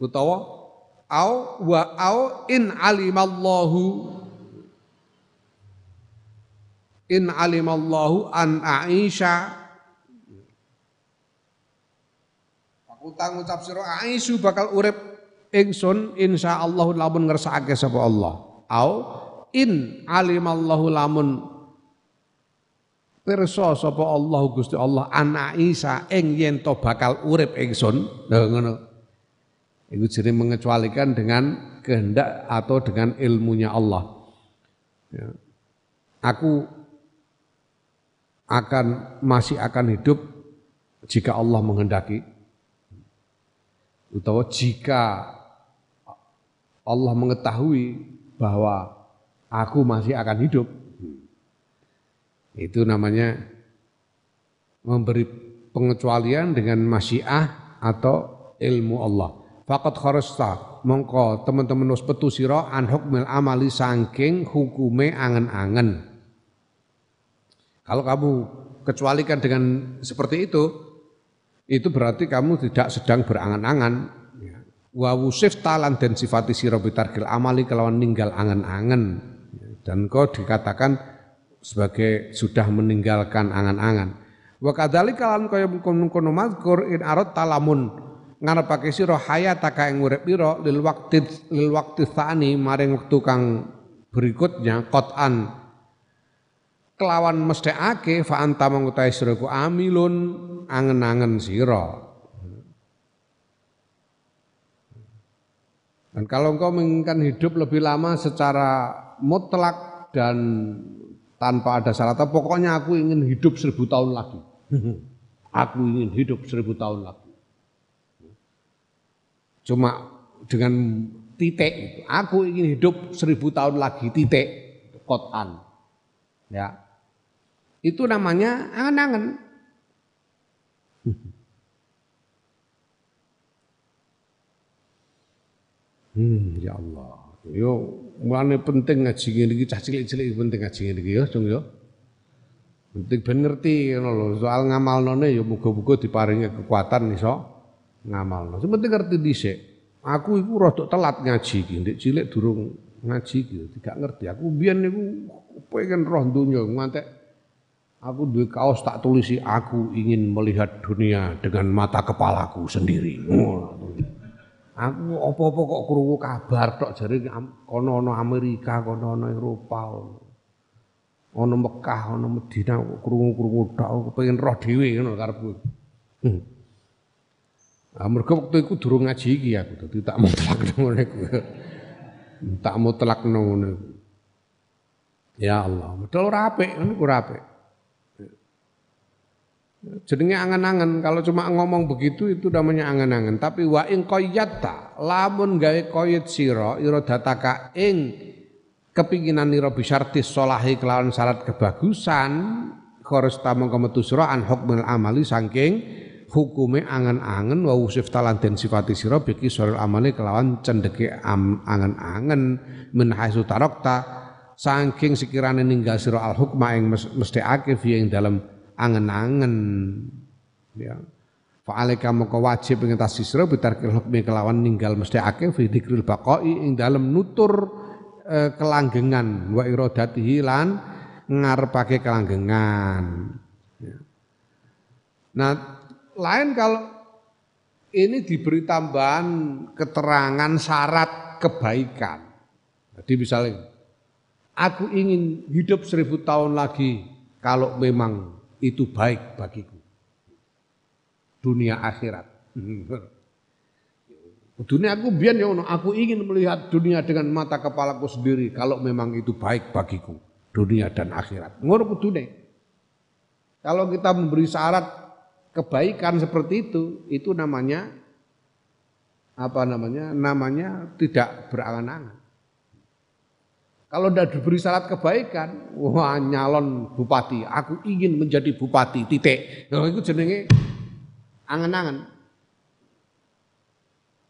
Utawa au wa au in alimallahu in alimallahu an aisha utang ngucap sira aisu bakal urip ingsun insyaallah lamun ngersakake sapa Allah. Au in alimallahu lamun pirsa sapa Allah Gusti Allah anak Isa ing yen to bakal urip ingsun. Ngono. Iku mengecualikan dengan kehendak atau dengan ilmunya Allah. Ya. aku akan masih akan hidup jika Allah menghendaki utawa jika Allah mengetahui bahwa aku masih akan hidup itu namanya memberi pengecualian dengan masyiah atau ilmu Allah. Fakat kharasta mongko teman-teman wis petu sira amali saking hukume angen-angen. Kalau kamu kecualikan dengan seperti itu, itu berarti kamu tidak sedang berangan-angan. Ya. Wa wusif talan dan sifati sira bitarkil amali kelawan ninggal angan-angan. Ya. Dan kau dikatakan sebagai sudah meninggalkan angan-angan. Wa kadzalika lan kaya kono mazkur in arad talamun ngarepake sira hayataka ing urip pira lil waqti lil waqti maring wektu kang berikutnya qatan kelawan mesthekake fa anta mengutahi siraku amilun angen-angen sira. Dan kalau engkau menginginkan hidup lebih lama secara mutlak dan tanpa ada syarat pokoknya aku ingin hidup seribu tahun lagi. Aku ingin hidup seribu tahun lagi. Cuma dengan titik aku ingin hidup seribu tahun lagi titik kotan. Ya itu namanya angan-angan. Hmm, ya Allah. Yo mulane penting ngaji ngene iki cah cilik-cilik penting ngaji ngene iki ya, Cung ya. Penting ben ngerti ngono lho, soal ngamalnone ya muga-muga diparingi kekuatan iso ngamalno. Sing penting ngerti dhisik. Aku iku rada telat ngaji iki, ndek cilik durung ngaji iki, tidak ngerti. Aku biyen niku pengen roh donya ngantek Aku duwe kaos tak tulisi aku ingin melihat dunia dengan mata kepalaku sendiri. Aku apa-apa kok krungu kabar tok jare kono ana Amerika, kono ana Eropa. Ana Mekah, ana Madinah krungu-krungu tok aku pengen roh dhewe ngono karepku. Hmm. Nah, mergo waktu iku durung ngaji iki aku dadi tak mutlak ngono iku. Tak mutlak ngono iku. Ya Allah, modal ora apik, niku ora apik. Jenenge angan-angan, kalau cuma ngomong begitu itu namanya angan-angan. Tapi wa ing qayyata, lamun gawe qayyid sira iradataka ing kepinginan nira bisyartis solahi kelawan syarat kebagusan kores tamang kemetu sira an hukmil amali saking hukume angan-angan wa usif talan den sifati sira biki soril amali kelawan cendeke angan-angan min tarokta saking sekirane ninggal sira al hukma ing mesti akeh ing dalam angen-angen ya Fa'alaika maka wajib ing atas sisra bitarkil hukmi kelawan ninggal mesti akeh fi dzikril baqai ing dalem nutur e, kelanggengan wa iradatihi lan ngarepake kelanggengan. Ya. Nah, lain kalau ini diberi tambahan keterangan syarat kebaikan. Jadi misalnya, aku ingin hidup seribu tahun lagi kalau memang itu baik bagiku. Dunia akhirat. Dunia aku biar ya aku ingin melihat dunia dengan mata kepalaku sendiri kalau memang itu baik bagiku. Dunia dan akhirat. Ngono dunia. Kalau kita memberi syarat kebaikan seperti itu, itu namanya apa namanya? Namanya tidak berangan-angan. Kalau tidak diberi syarat kebaikan, wah nyalon bupati, aku ingin menjadi bupati, titik. Nah, itu jenenge angan-angan.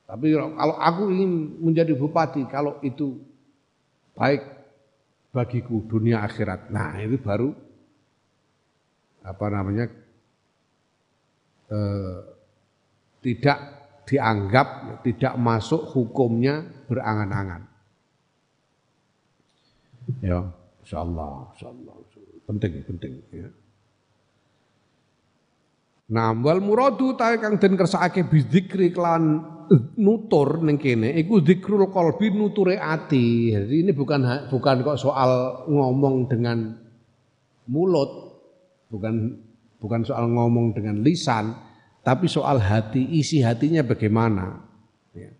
Tapi kalau aku ingin menjadi bupati, kalau itu baik bagiku dunia akhirat. Nah, itu baru apa namanya eh, tidak dianggap tidak masuk hukumnya berangan-angan. Ya, insyaallah, insyaallah. Penting, penting ya. Nah, wal muradu ta kang den kersakake bidzikri klan nutur ning kene iku zikrul qalbi nuture ati. Jadi ini bukan bukan kok soal ngomong dengan mulut, bukan bukan soal ngomong dengan lisan, tapi soal hati, isi hatinya bagaimana. Ya.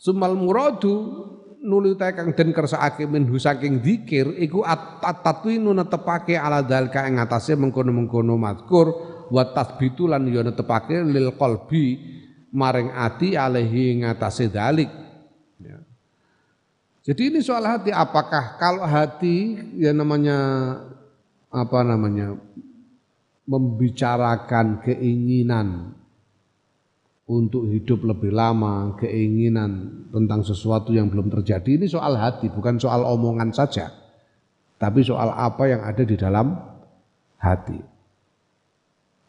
Sumal muradu nuli kang den kersakake minhu saking zikir iku at-tatwinu netepake ala dalika ing atase mengkono-mengkono mazkur wa tasbitu lan yo netepake lil qalbi maring ati alaihi ing atase dalik ya. Jadi ini soal hati apakah kalau hati ya namanya apa namanya membicarakan keinginan untuk hidup lebih lama, keinginan tentang sesuatu yang belum terjadi ini soal hati, bukan soal omongan saja. Tapi soal apa yang ada di dalam hati.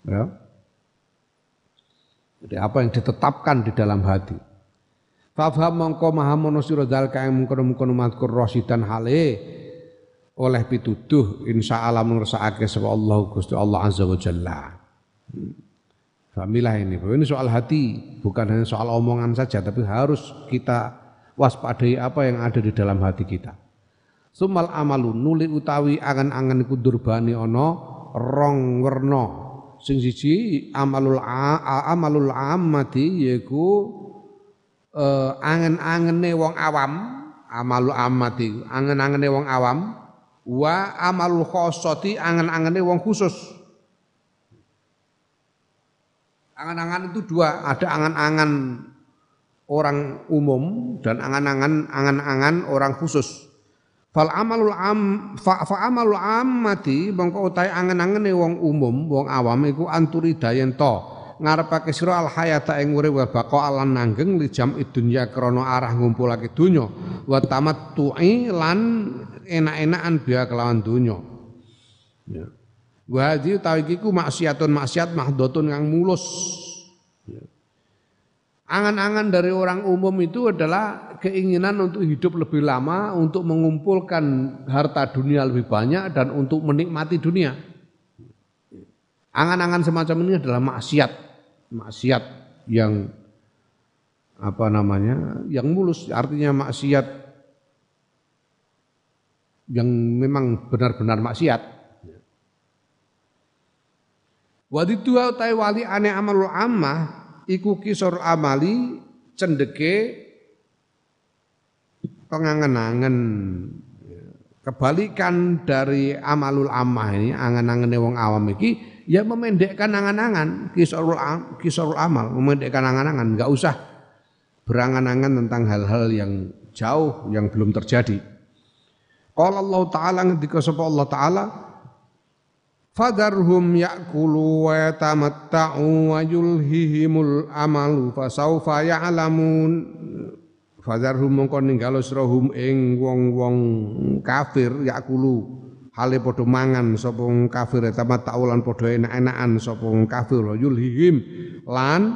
Ya. Jadi apa yang ditetapkan di dalam hati. Fafham mongko mahamono sira dzalika ing mungkon-mungkon mazkur hale oleh pituduh insya Allah mengersakake sapa Allah Gusti Allah azza wa jalla. Hmm. Fahamilah ini, ini soal hati, bukan hanya soal omongan saja, tapi harus kita waspadai apa yang ada di dalam hati kita. Sumal amalu nuli utawi angan-angan iku durbani ana rong werna. Sing siji amalul a, amalul ammati yaiku eh, angen-angene wong awam, amalul ammati, angen-angene wong awam, wa amalul khossati angen-angene wong khusus. Angan-angan itu dua, ada angan-angan orang umum dan angan-angan angan-angan orang khusus. Fal amalul am fa, fa amalul ammati mongko utahe angan-angane wong umum, wong awam iku anturi dayen to ngarepake sira al hayata ing urip wa baqa lan nanggeng li jam dunya krana arah ngumpulake donya wa tamattu'i lan enak-enakan biya kelawan donya. Ya. Wa hadhi ku maksiatun maksiat mahdotun kang mulus. Ya. Angan-angan dari orang umum itu adalah keinginan untuk hidup lebih lama, untuk mengumpulkan harta dunia lebih banyak dan untuk menikmati dunia. Angan-angan semacam ini adalah maksiat, maksiat yang apa namanya yang mulus artinya maksiat yang memang benar-benar maksiat Wadidua utai wali ane amalul ammah iku kisor amali cendeke pengangen-angen kebalikan dari amalul ammah ini angan-angan wong awam iki ya memendekkan angan-angan kisorul kisorul amal memendekkan angan-angan nggak usah berangan-angan tentang hal-hal yang jauh yang belum terjadi. Qala Allah Ta'ala ngendika sapa Allah Ta'ala Fadarhum ya'kulu wa yatamatta'u wa yulhihimul amalu fasaufa ya'lamun. Fadarhum mongko ninggalo sirahum ing wong-wong kafir ya'kulu. Hale padha mangan sapa kafir yatamatta'u lan padha enak-enakan sapa kafir yulhihim. Lan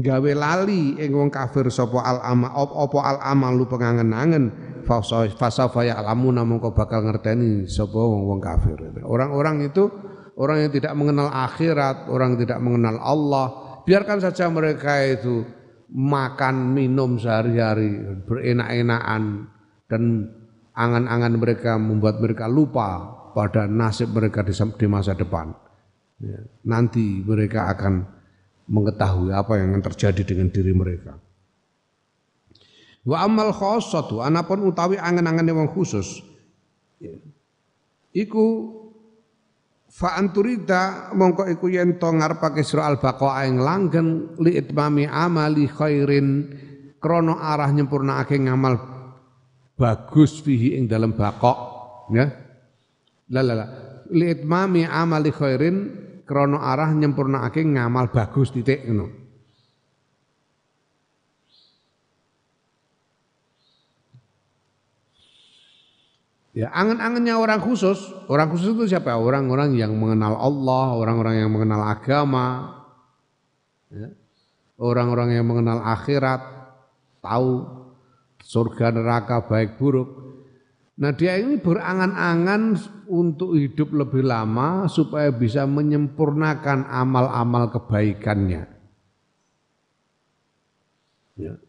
gawe lali ing wong kafir sapa al ama apa al amalu pengangen-angen. Fasafa ya alamu mongko bakal ngerteni sapa wong-wong kafir. Orang-orang itu orang yang tidak mengenal akhirat, orang yang tidak mengenal Allah, biarkan saja mereka itu makan minum sehari-hari berenak-enakan dan angan-angan mereka membuat mereka lupa pada nasib mereka di masa depan. Ya, nanti mereka akan mengetahui apa yang terjadi dengan diri mereka. Wa amal khossatu anapun utawi angen-angen wong khusus ya. iku fa anturida mongko iku yen to ngarepake sira al baqa ing langgeng li itmami amali khairin krana arah nyempurnakake ngamal bagus fihi ing dalam baqa ya. La la la. Li itmami amali khairin krana arah nyempurnakake ngamal bagus titik ngono Ya, angan-angannya orang khusus, orang khusus itu siapa? Orang-orang yang mengenal Allah, orang-orang yang mengenal agama, ya. orang-orang yang mengenal akhirat, tahu surga neraka baik buruk. Nah dia ini berangan-angan untuk hidup lebih lama supaya bisa menyempurnakan amal-amal kebaikannya. Ya.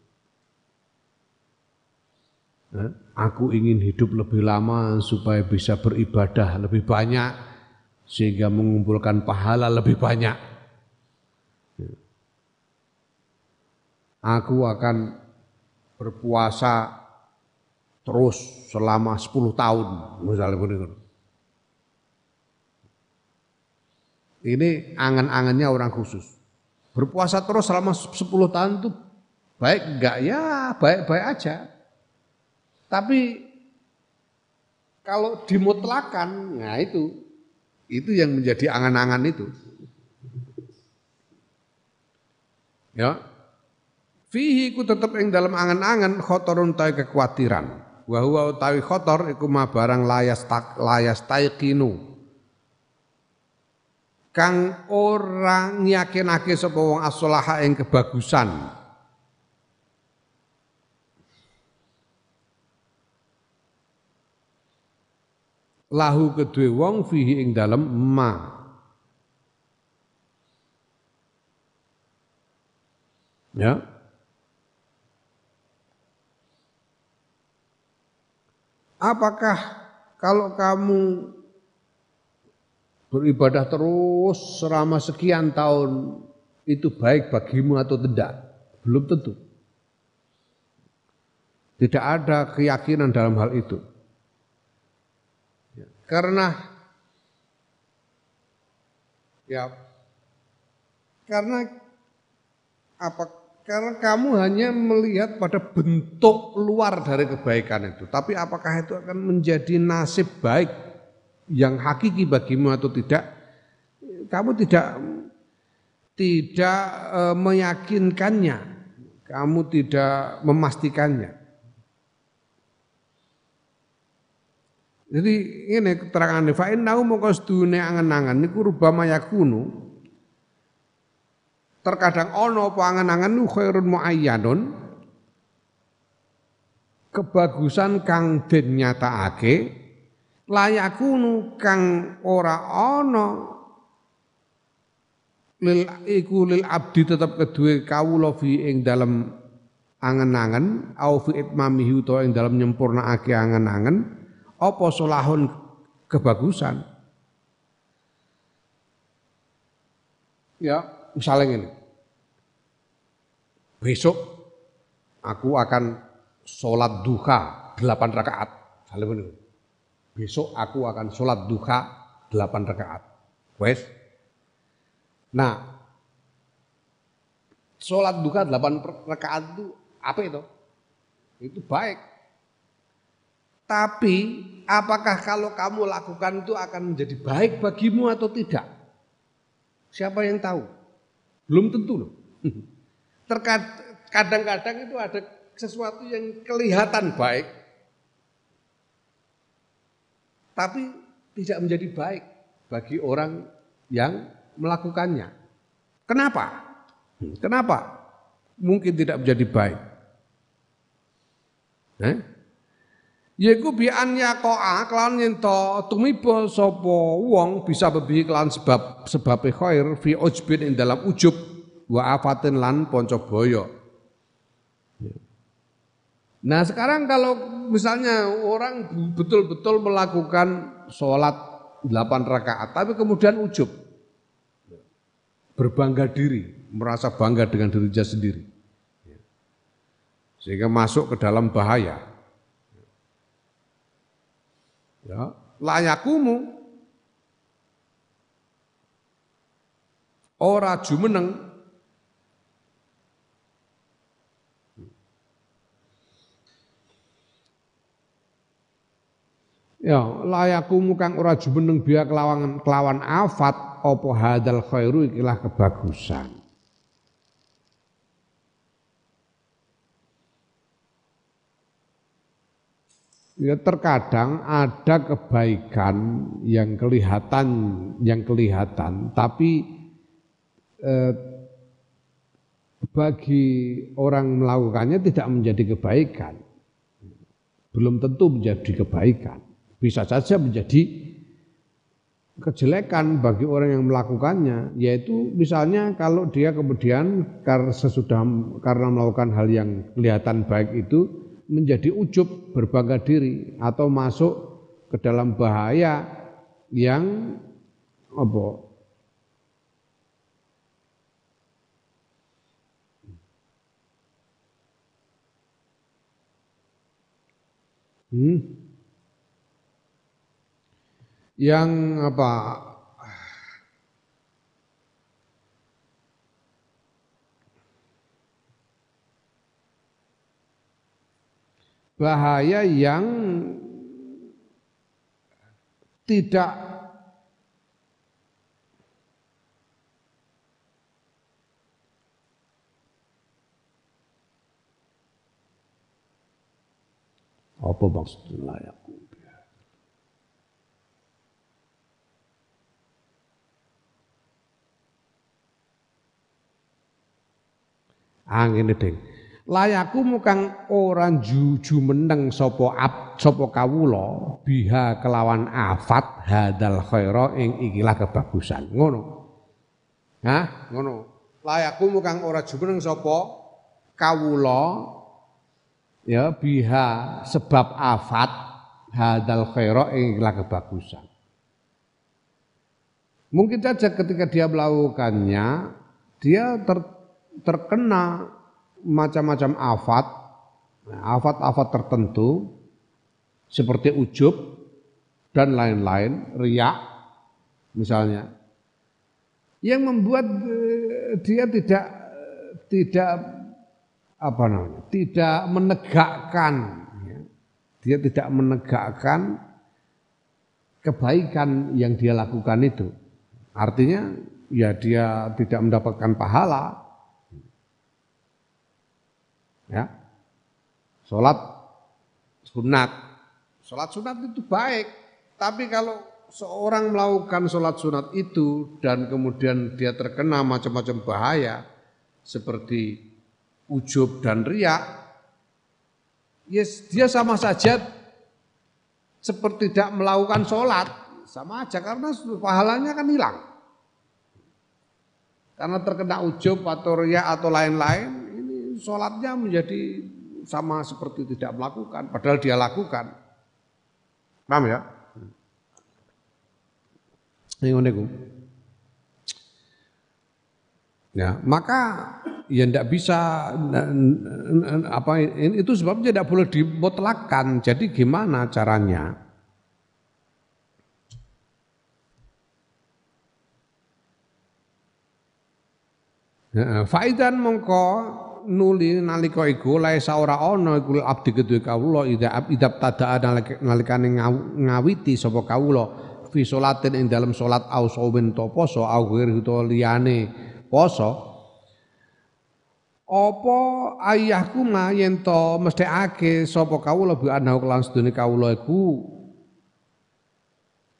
Aku ingin hidup lebih lama supaya bisa beribadah lebih banyak sehingga mengumpulkan pahala lebih banyak. Aku akan berpuasa terus selama 10 tahun misalnya. Ini angan-angannya orang khusus. Berpuasa terus selama 10 tahun itu baik enggak? Ya baik-baik aja. Tapi kalau dimutlakan, nah itu itu yang menjadi angan-angan itu. Ya. Fihi ku tetep ing dalam angan-angan khotorun ta'i kekhawatiran. Wa huwa utawi khotor iku ma barang layas tak layas taikinu. Kang orang yakinake sapa wong as-salaha ing kebagusan lahu kedue wong fihi ing dalem ma. Ya. Apakah kalau kamu beribadah terus selama sekian tahun itu baik bagimu atau tidak? Belum tentu. Tidak ada keyakinan dalam hal itu karena ya karena apa? Karena kamu hanya melihat pada bentuk luar dari kebaikan itu, tapi apakah itu akan menjadi nasib baik yang hakiki bagimu atau tidak? Kamu tidak tidak e, meyakinkannya, kamu tidak memastikannya. Jadi ini keterangan fa innahu mongko sedune angen-angen. Niku rubama yakunu. Terkadang ono apa angen-angen khairun muayyanun. Kebagusan kang den nyatakake layakunu kang ora ono. Lil iku lil abdi tetep kedue kawula fi ing dalem angen-angen au fi itmamihi utawa ing dalam nyempurnaake angen-angen apa solahun kebagusan? Ya misalnya ini besok aku akan sholat duha delapan rakaat. Besok aku akan sholat duha delapan rakaat. Wes? Nah sholat duha delapan rakaat itu apa itu? Itu baik tapi apakah kalau kamu lakukan itu akan menjadi baik bagimu atau tidak siapa yang tahu belum tentu loh Kadang-kadang itu ada sesuatu yang kelihatan baik, tapi tidak menjadi baik bagi orang yang melakukannya. Kenapa? Kenapa? Mungkin tidak menjadi baik. Eh? Yaiku bi an yaqa'a kelawan yen to tumiba sapa wong bisa bebi kelawan sebab sebab khair fi ujbin ing dalam ujub wa afatin lan boyo. Nah sekarang kalau misalnya orang betul-betul melakukan sholat 8 rakaat, tapi kemudian ujub, berbangga diri, merasa bangga dengan dirinya sendiri, sehingga masuk ke dalam bahaya. Ya, layakumu. Ora jumeneng Ya, layaku kang ora jumeneng biya kelawan kelawan afat apa hadal khairu ikilah kebagusan. Ya terkadang ada kebaikan yang kelihatan yang kelihatan tapi eh, bagi orang melakukannya tidak menjadi kebaikan. Belum tentu menjadi kebaikan bisa saja menjadi kejelekan bagi orang yang melakukannya yaitu misalnya kalau dia kemudian karena sesudah karena melakukan hal yang kelihatan baik itu menjadi ujub berbangga diri atau masuk ke dalam bahaya yang apa? Hmm? Yang apa bahaya yang tidak apa maksudnya ya? angin ding layaku mukang orang juju meneng sopo ab sopo kawula biha kelawan afat hadal khaira ing ikilah kebagusan. Ngono. Hah? Ngono. Layaku mukang ora jumeneng sopo kawula ya biha sebab afat hadal khaira ing ikilah kebagusan. Mungkin saja ketika dia melakukannya, dia ter, terkena macam-macam afat, afat-afat tertentu seperti ujub dan lain-lain, riak misalnya, yang membuat eh, dia tidak tidak apa namanya, tidak menegakkan, ya. dia tidak menegakkan kebaikan yang dia lakukan itu. Artinya ya dia tidak mendapatkan pahala, Ya. Sholat sunat. Sholat sunat itu baik. Tapi kalau seorang melakukan sholat sunat itu dan kemudian dia terkena macam-macam bahaya seperti ujub dan riak, yes, dia sama saja seperti tidak melakukan sholat, sama aja karena pahalanya kan hilang. Karena terkena ujub atau riak atau lain-lain, sholatnya menjadi sama seperti tidak melakukan, padahal dia lakukan. Paham ya? Ini Ya, maka ya tidak bisa apa itu sebabnya tidak boleh dimutlakan. Jadi gimana caranya? Faidan mongko nuli nalika iku laisa ora ana iku abdi kedue kawula idza idab tadaa nalikane ngawiti sapa kawula. Fi salatin ing dalam salat au sawin to poso au ghairi to liyane poso. Apa ayahku yen to mesthekake sapa kawula bi anahu kelan sedune kawula iku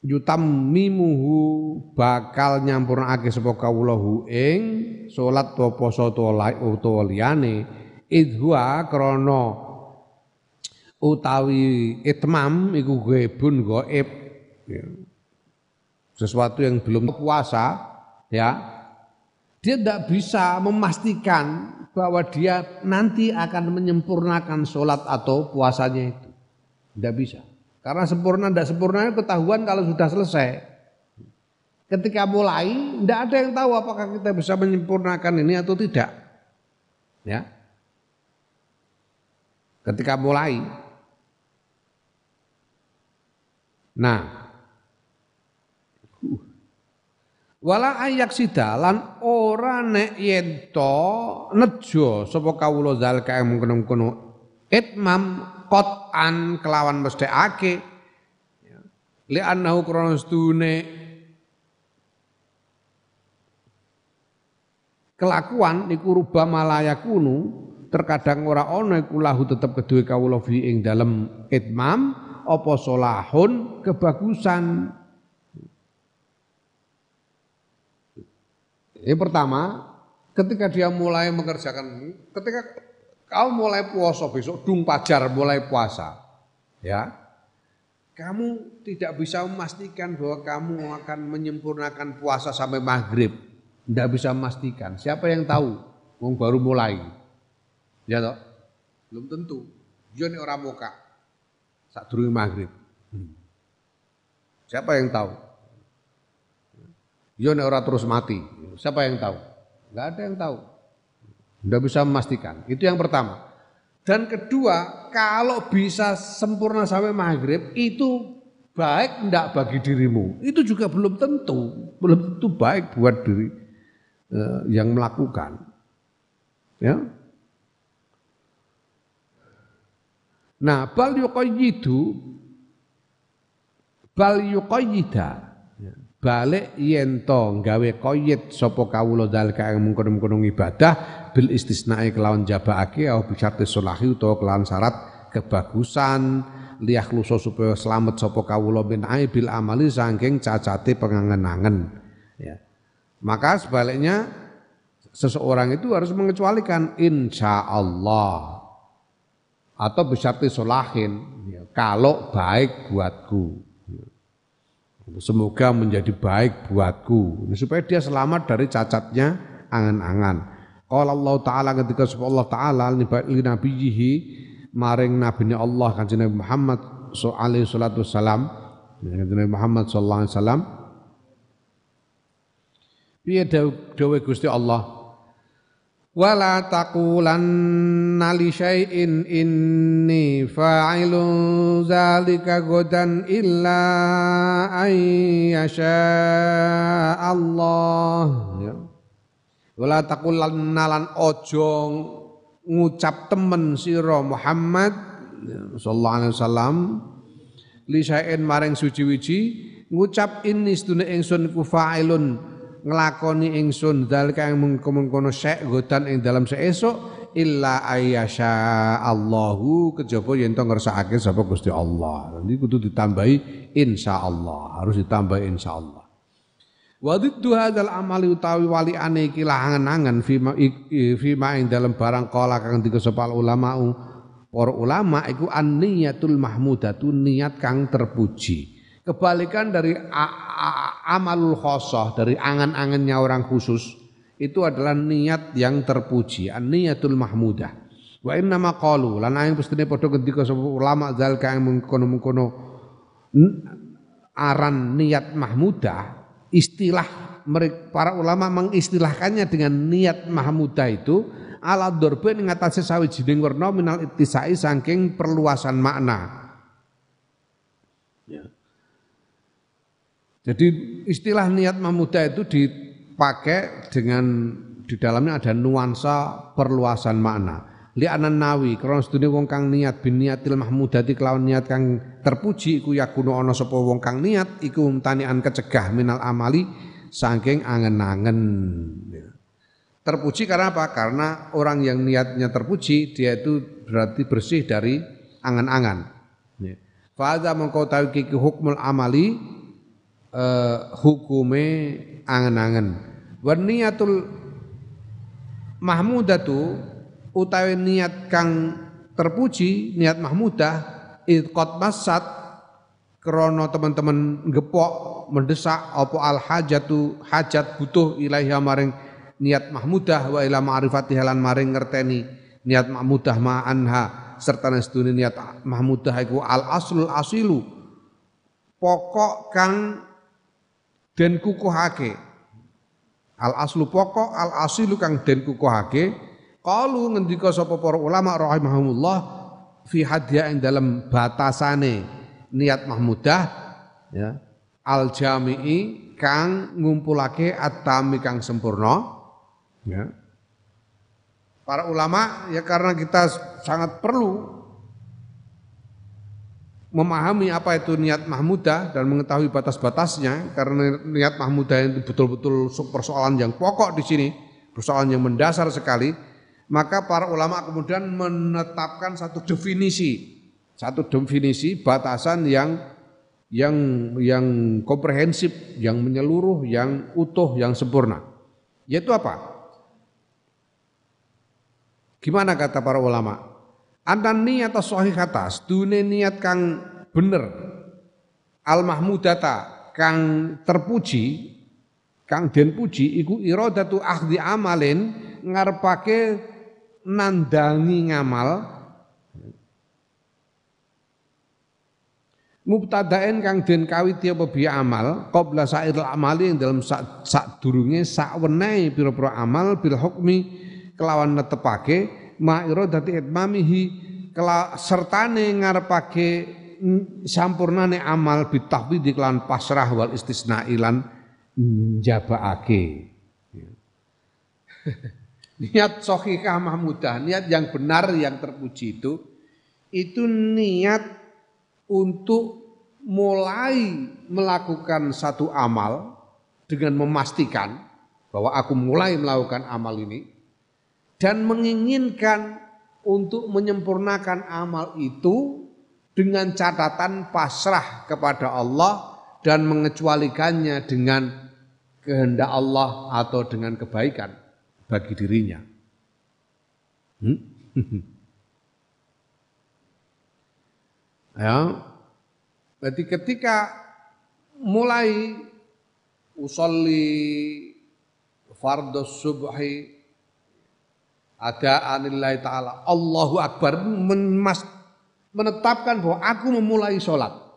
yutam mimuhu bakal nyampurnake sapa kawulahu ing salat to poso utawa liyane. Idhua krana utawi itmam iku ghebun gaib ya. sesuatu yang belum puasa ya. Dia tidak bisa memastikan bahwa dia nanti akan menyempurnakan sholat atau puasanya itu. Tidak bisa karena sempurna tidak sempurna ketahuan kalau sudah selesai. Ketika mulai, tidak ada yang tahu apakah kita bisa menyempurnakan ini atau tidak. Ya. Ketika mulai. Nah, wala ayak sidalan ora nek yen to nejo sapa kawula zalika mengkono-kono itmam qat'an kelawan mesthekake ya. li annahu krana stune kelakuan iku rubah malaya kunu terkadang ora ana iku lahu tetep kedue kawula fi ing dalem itmam apa solahun kebagusan Yang pertama, ketika dia mulai mengerjakan ketika Kau mulai puasa besok, dung pajar mulai puasa. Ya. Kamu tidak bisa memastikan bahwa kamu akan menyempurnakan puasa sampai maghrib. Tidak bisa memastikan. Siapa yang tahu? Wong baru mulai. Ya toh? Belum tentu. Dia ini orang muka. Saat dulu maghrib. Siapa yang tahu? Dia ini orang terus mati. Siapa yang tahu? Enggak ada yang tahu. Tidak bisa memastikan. Itu yang pertama. Dan kedua, kalau bisa sempurna sampai maghrib, itu baik tidak bagi dirimu. Itu juga belum tentu. Belum tentu baik buat diri eh, yang melakukan. Ya. Nah, bal yuqayyidu bal yuqayyida balik yen gawe koyit sapa kawula dalika ing mungkon-mungkon ibadah bil istisnae kelawan jabake au bisyarti solahi utawa kelawan syarat kebagusan. Liyah luso supaya selamat sapa kawula bin bil amali saking cacate pengangen-angen. Ya. Maka sebaliknya seseorang itu harus mengecualikan insya Allah. Atau bisyarti solahin ya, kalau baik buatku Semoga menjadi baik buatku. Supaya dia selamat dari cacatnya angan-angan. Kalau Allah Taala ketika Allah Taala li nabiyihi maring nabi Allah kanjeng Nabi Muhammad alaihi salatu wassalam. Kanjeng Nabi Muhammad sallallahu alaihi wasallam. Piye dawuh Gusti Allah wala taqulanna li syai'in inni fa'ilun zalika godan illa an yasha Allah ya. wala taqulanna lan ojo ngucap temen sira Muhammad ya, sallallahu alaihi li syai'in maring suci-wici ngucap inni sedune ingsun ku fa'ilun nglakoni ingsun dalika yang mengkono syek godan ing dalam seesuk illa ayyasha Allahu kejaba yen to ngersakake sapa Gusti Allah. Nanti kudu ditambahi insyaallah, harus ditambahi insyaallah. Wa diddu hadzal amali utawi wali ane iki lahangan-angan fima fima ing dalam barang kala kang dikesepal ulama para ulama iku an-niyatul mahmudatu niat kang terpuji. Kebalikan dari amalul khosoh, dari angan-angannya orang khusus, itu adalah niat yang terpuji, niatul mahmudah. Wa inna ma qalu lan aing pestine padha ngendika sapa ulama zalika yang mengkono-mengkono aran niat mahmudah istilah para ulama mengistilahkannya dengan niat mahmudah itu ala dorbe ing atase sawijining werna minal ittisai saking perluasan makna. Jadi istilah niat mahmudah itu dipakai dengan di dalamnya ada nuansa perluasan makna. Li anan nawi krana sedune wong kang niat bin niatil mahmudati kelawan niat kang terpuji iku yakuno ana sapa wong kang niat iku tanian kecegah minal amali saking angen-angen. Terpuji karena apa? Karena orang yang niatnya terpuji dia itu berarti bersih dari angan-angan. Fadha mengkau tahu kiki hukmul amali uh, hukume angen-angen. Warniatul mahmudatu utawi niat kang terpuji, niat mahmudah, idqat masat krono teman-teman gepok mendesak apa al hajatu hajat butuh ilaiha maring niat mahmudah wa ila ma'rifati halan maring ngerteni niat mahmudah ma anha serta nestuni niat mahmudah iku al aslul asilu pokok kang den kukuhake. Al aslu pokok al asilu kang den kukuhake. Qalu ngendika sapa para ulama rahimahumullah fi hadya ing dalam batasane niat mahmudah ya. Al jami'i kang ngumpulake atami kang sempurna ya. Para ulama ya karena kita sangat perlu memahami apa itu niat mahmudah dan mengetahui batas-batasnya karena niat mahmudah itu betul-betul persoalan yang pokok di sini persoalan yang mendasar sekali maka para ulama kemudian menetapkan satu definisi, satu definisi batasan yang yang yang komprehensif, yang menyeluruh, yang utuh, yang sempurna. Yaitu apa? Gimana kata para ulama? Antan niat sahih atas, dunia niat kang bener, al mahmudata kang terpuji, kang den puji, iku iradatu ahdi amalin ngarepake nandangi ngamal. Mubtadaen kang den kawiti apa biya amal qabla sa'iril amali dalam sak, sak durunge sak wenehi pira-pira amal bil hukmi kelawan netepake ma iradati itmamihi kela sertane ngarepake sampurnane amal bitahwid iklan pasrah wal istisna ilan njabaake Niat sohikah mahmudah, niat yang benar yang terpuji itu, itu niat untuk mulai melakukan satu amal dengan memastikan bahwa aku mulai melakukan amal ini dan menginginkan untuk menyempurnakan amal itu dengan catatan pasrah kepada Allah dan mengecualikannya dengan kehendak Allah atau dengan kebaikan bagi dirinya. Hmm? ya, berarti ketika mulai usolli fardhu subhi ada anillahi ta'ala Allahu Akbar menetapkan bahwa aku memulai sholat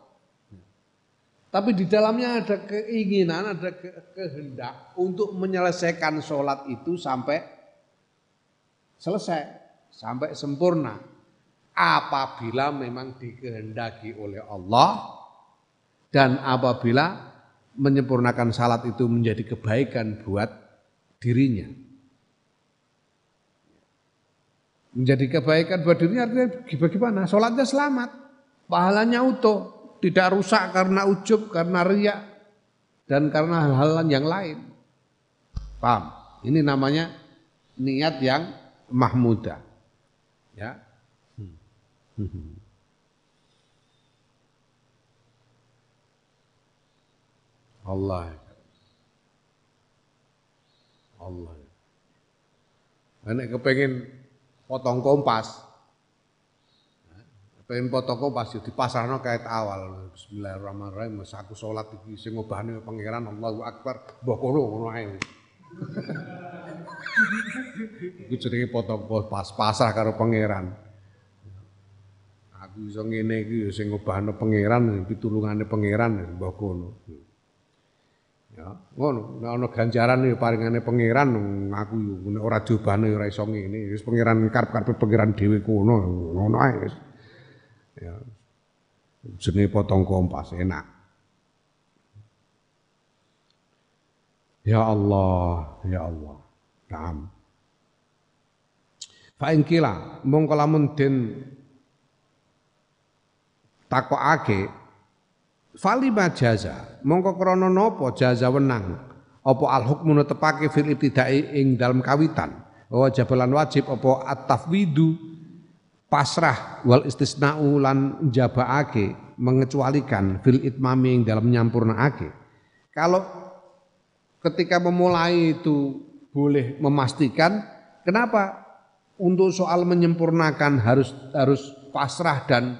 tapi di dalamnya ada keinginan, ada kehendak untuk menyelesaikan sholat itu sampai selesai, sampai sempurna. Apabila memang dikehendaki oleh Allah dan apabila menyempurnakan salat itu menjadi kebaikan buat dirinya. Menjadi kebaikan buat dirinya artinya bagaimana? Sholatnya selamat, pahalanya utuh, tidak rusak karena ujub, karena riak, dan karena hal-hal yang lain. Paham? Ini namanya niat yang mahmudah. Ya. Allah. Allah. Nek kepengen potong kompas, pengen potoko pas di pasarno kait awal Bismillahirrahmanirrahim mas aku sholat iki sing ngobahne pangeran Allahu Akbar mbah kono ngono ae Iku jenenge potong pas pasrah karo pangeran. Aku iso ngene iki ya sing ngobahno pangeran, pitulungane pangeran mbah kono. Ya, ngono, nek ana ganjaran ya paringane pangeran aku yo nek ora diobahno ya ora iso ngene. Wis pangeran karep-karepe pangeran dhewe kono, ngono ae wis. Ya. Jenenge potong kompas enak. Ya Allah, ya Allah. Naam. Fa in kila mongko lamun den takokake fali jaza mongko krana napa jaza wenang? Apa al hukmu netepake fil ibtidai ing dalam kawitan? Wa jabalan wajib apa at-tafwidu? Pasrah wal istisna'u lan jabaake mengecualikan fil itmami ing dalam nyampurnaake kalau ketika memulai itu boleh memastikan kenapa untuk soal menyempurnakan harus harus pasrah dan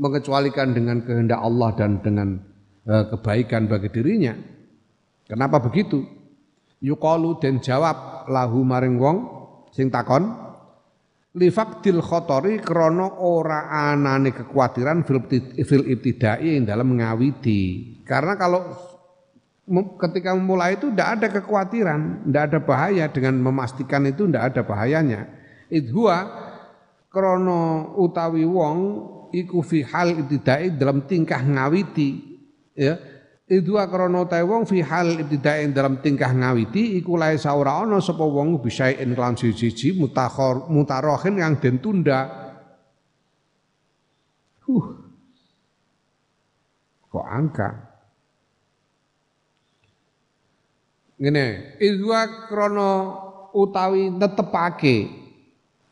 mengecualikan dengan kehendak Allah dan dengan uh, kebaikan bagi dirinya. Kenapa begitu? Yuqalu dan jawab lahu maring wong sing takon lifaktil khotori krono ora anane kekhawatiran fil ibtidai yang dalam mengawiti. Karena kalau ketika memulai itu tidak ada kekhawatiran, tidak ada bahaya dengan memastikan itu tidak ada bahayanya. Idhua krono utawi wong iku fi hal ibtidai dalam tingkah ngawiti ya Idhua krono utawi wong fi hal ibtidai dalam tingkah ngawiti iku lae saura ana sapa wong bisa en kelan siji mutakhor mutarohin yang den tunda. Huh. Kok angka? ngene idwa krono utawi netepake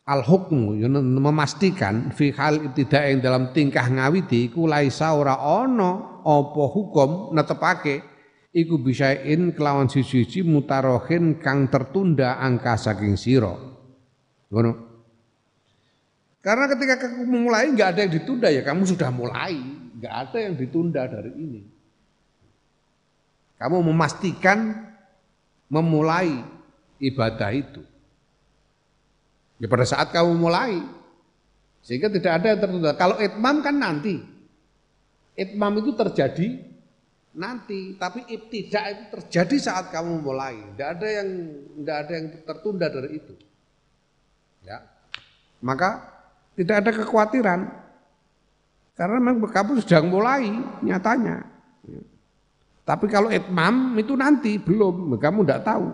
al hukmu ya memastikan fi hal ibtida yang dalam tingkah ngawiti iku laisa ora ana apa hukum netepake iku bisain kelawan siji-siji mutarohin kang tertunda angka saking sira. Ngono. Karena ketika kamu mulai nggak ada yang ditunda ya kamu sudah mulai. Nggak ada yang ditunda dari ini. Kamu memastikan memulai ibadah itu. Ya pada saat kamu mulai, sehingga tidak ada yang tertunda. Kalau itmam kan nanti, itmam itu terjadi nanti, tapi ibtidak itu terjadi saat kamu mulai. Tidak ada yang tidak ada yang tertunda dari itu. Ya, maka tidak ada kekhawatiran karena memang kamu sudah mulai nyatanya. Ya. Tapi kalau itmam itu nanti belum, kamu tidak tahu.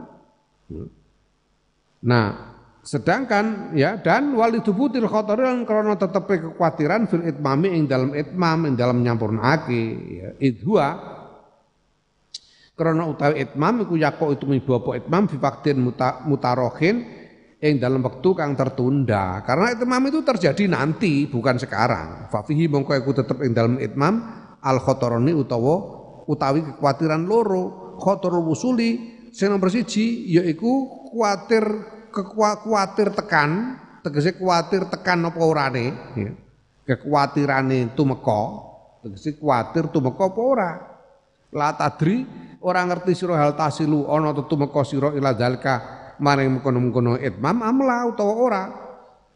Nah, sedangkan ya dan walidubutil khotorin karena tetap kekhawatiran fil itmami ing dalam itmam ing dalam nyampurnake ya idhua. Karena utawi itmam iku yako itu apa itmam fi muta, mutarohin ing dalam waktu kang tertunda. Karena itmam itu terjadi nanti bukan sekarang. Fafihi mongko iku tetep ing dalam itmam al khotoroni utawa utawi kekhawatiran loro. Khotorul wusuli sing nomor siji yaiku kuatir kekuatir tekan tegese kuatir tekan apa orane? Ya. kekhwatirane tumeka tegese kuatir tumeka apa ora? La tadri ora ngerti sira hal tasilu ana tumeka sira ila zalika maring mengkono-mengkono itmam amla utawa ora.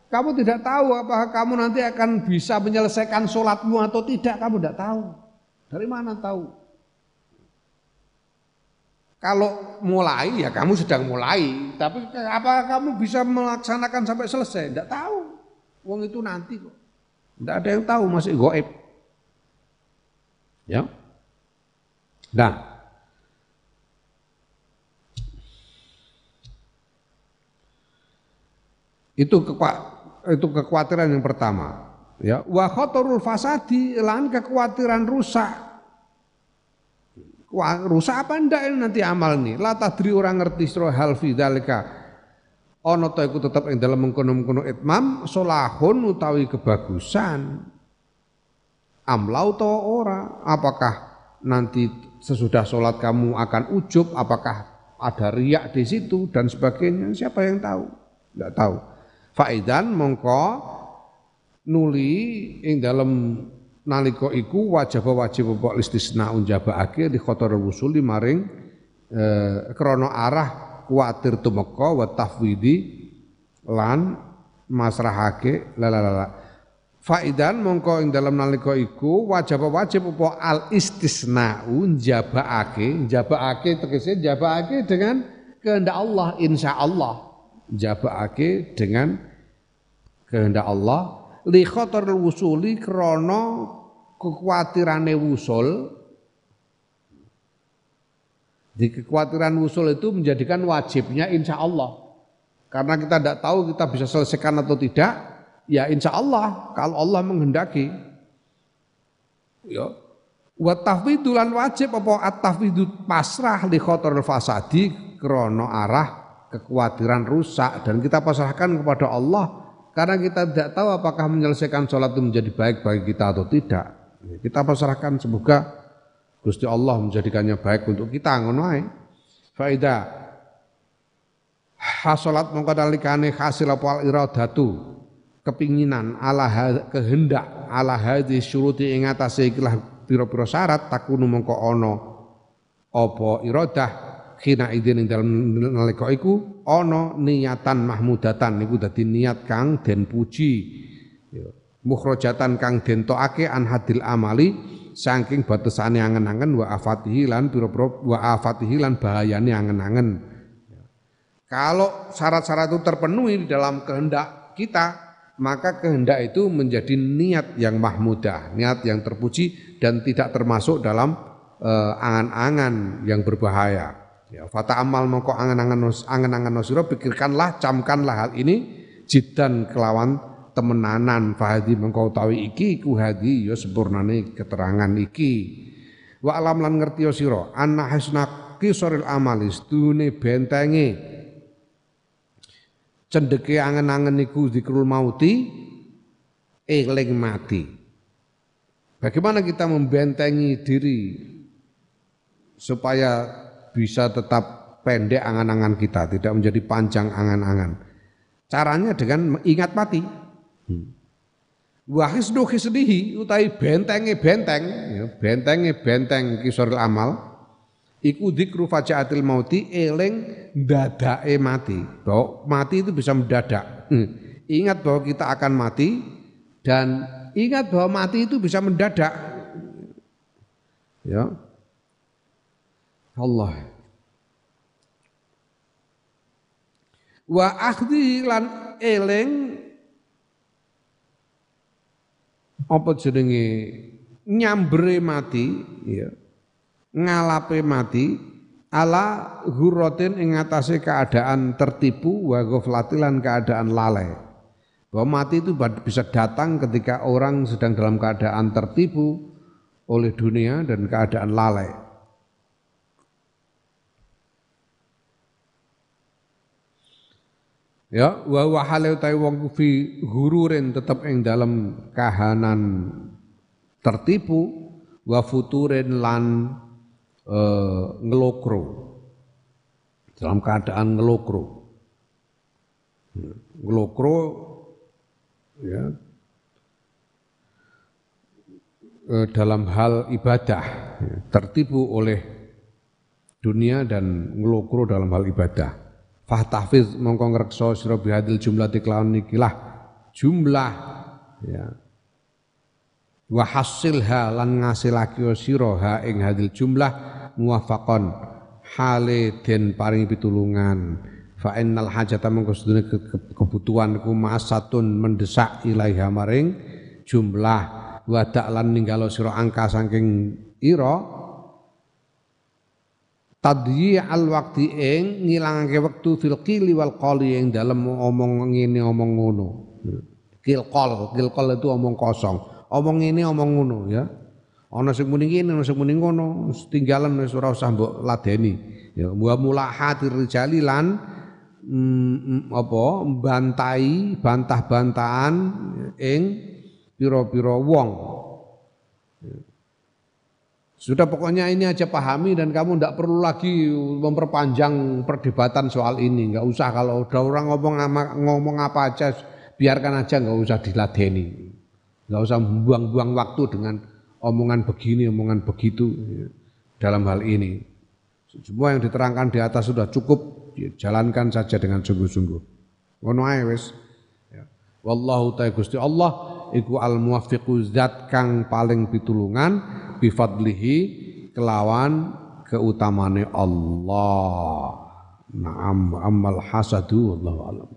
Kamu tidak tahu apakah kamu nanti akan bisa menyelesaikan sholatmu atau tidak kamu tidak tahu. Dari mana tahu kalau mulai ya kamu sedang mulai, tapi apa kamu bisa melaksanakan sampai selesai? Tidak tahu. Wong itu nanti kok. Tidak ada yang tahu masih goib. Ya. Nah, itu itu kekhawatiran yang pertama ya wa khatarul fasadi lan kekhawatiran rusak Wah, rusak apa ndak ini nanti amal nih? La tadri orang ngerti sira hal fi dzalika. Ana ta iku tetep ing dalem mengkono-mengkono itmam solahun utawi kebagusan. Amlau utawa ora? Apakah nanti sesudah sholat kamu akan ujub? Apakah ada riak di situ dan sebagainya? Siapa yang tahu? Tidak tahu. Faidan mongko nuli ing dalam nalika iku wajib wajib apa istisna unjabaake di khotor wusuli maring eh, krana arah kuatir tumeka wa tafwidi lan masrahake lalalala Faidan mongko ing dalam nalika iku wajib wajib apa al istisna'u njabakake njabakake tegese njabakake dengan kehendak Allah insya Allah. Njabakake dengan kehendak Allah. Li khatar wusuli krana kekuatirane wusul di kekhawatiran wusul itu menjadikan wajibnya insya Allah karena kita tidak tahu kita bisa selesaikan atau tidak, ya insya Allah kalau Allah menghendaki. Ya. Wa tafwidulan wajib apa at-tafwidu pasrah li khotoril fasadi krono arah kekhawatiran rusak dan kita pasrahkan kepada Allah karena kita tidak tahu apakah menyelesaikan sholat itu menjadi baik bagi kita atau tidak. Kita pasrahkan semoga Gusti Allah menjadikannya baik untuk kita ngono ae. Faida hasolat mongko dalikane hasil apa iradatu kepinginan ala kehendak ala hadhi syuruti ing atase ikilah pira-pira syarat takunu mongko ana apa iradah khina idin ing dalem nalika iku ana niatan mahmudatan niku dadi niat kang den puji mukhrajatan kang den tokake an hadil amali saking batesane angen-angen wa afatihi lan pira-pira wa afatihi lan bahayane angen-angen kalau syarat-syarat itu terpenuhi di dalam kehendak kita, maka kehendak itu menjadi niat yang mahmudah, niat yang terpuji dan tidak termasuk dalam uh, angan-angan yang berbahaya. Ya, fata amal mongko angan-angan angan-angan nosiro pikirkanlah, camkanlah hal ini jidan kelawan temenanan fahadi mengkau tawi iki ku hadi ya sempurnane keterangan iki. Wa alam lan ngerti yo sira anna hasna kisoril amalis dune bentenge cendeke angen-angen niku zikrul mauti eling mati. Bagaimana kita membentengi diri supaya bisa tetap pendek angan-angan kita, tidak menjadi panjang angan-angan. Caranya dengan ingat mati. Hmm. Wahis dohi sedihi utai bentenge benteng, ya, bentenge benteng kisoril amal Iku dikru fajaatil mauti eling dadake mati. Bahwa mati itu bisa mendadak. Hmm. Ingat bahwa kita akan mati dan ingat bahwa mati itu bisa mendadak. Ya. Allah. Wa akhdi lan eling apa jenenge nyambre mati ya ngalape mati ala hurrotin ing keadaan tertipu wa ghaflatilan keadaan lalai. Bahwa mati itu bisa datang ketika orang sedang dalam keadaan tertipu oleh dunia dan keadaan lalai. Ya, wa wa hale utai wong fi hururin tetep ing dalam kahanan tertipu wa futurin lan eh, ngelokro. Dalam keadaan ngelokro. Ngelokro ya. Eh, dalam hal ibadah ya, tertipu oleh dunia dan ngelokro dalam hal ibadah fahtahfiz mongko ngrekso sira bihadil jumlah tiklawan nikilah jumlah ya. Wa hasilha lan ngasilake sira ha ing hadil jumlah muwafaqon hale den paring pitulungan. Fa innal hajata mengko kebutuhan ku masatun mendesak ilaiha maring jumlah. Wa lan ninggalo sira angka saking ira tadyi al waqti ing ngilangake wektu fil qili wal qali ing dalem omong ngene omong ngono. Kilqol kilqol itu omong kosong. Omong ini omong ngono ya. Ana sing muni ngene ana sing muni ngono. Tinggalan wis ora usah mbok ladeni. Ya wa mulahatir rijali lan mm, mm, apa bantai bantah-bantahan ing pira-pira wong sudah pokoknya ini aja pahami dan kamu tidak perlu lagi memperpanjang perdebatan soal ini. Nggak usah kalau udah orang ngomong ngomong apa aja, biarkan aja nggak usah diladeni. Nggak usah buang-buang waktu dengan omongan begini, omongan begitu ya, dalam hal ini. Semua yang diterangkan di atas sudah cukup jalankan saja dengan sungguh-sungguh. Ngono ae wis. Ya. Wallahu ta'ala Gusti Allah iku al muwaffiqu zat kang paling pitulungan bifadlihi kelawan keutamane Allah. Naam amal hasadu wallahu alam.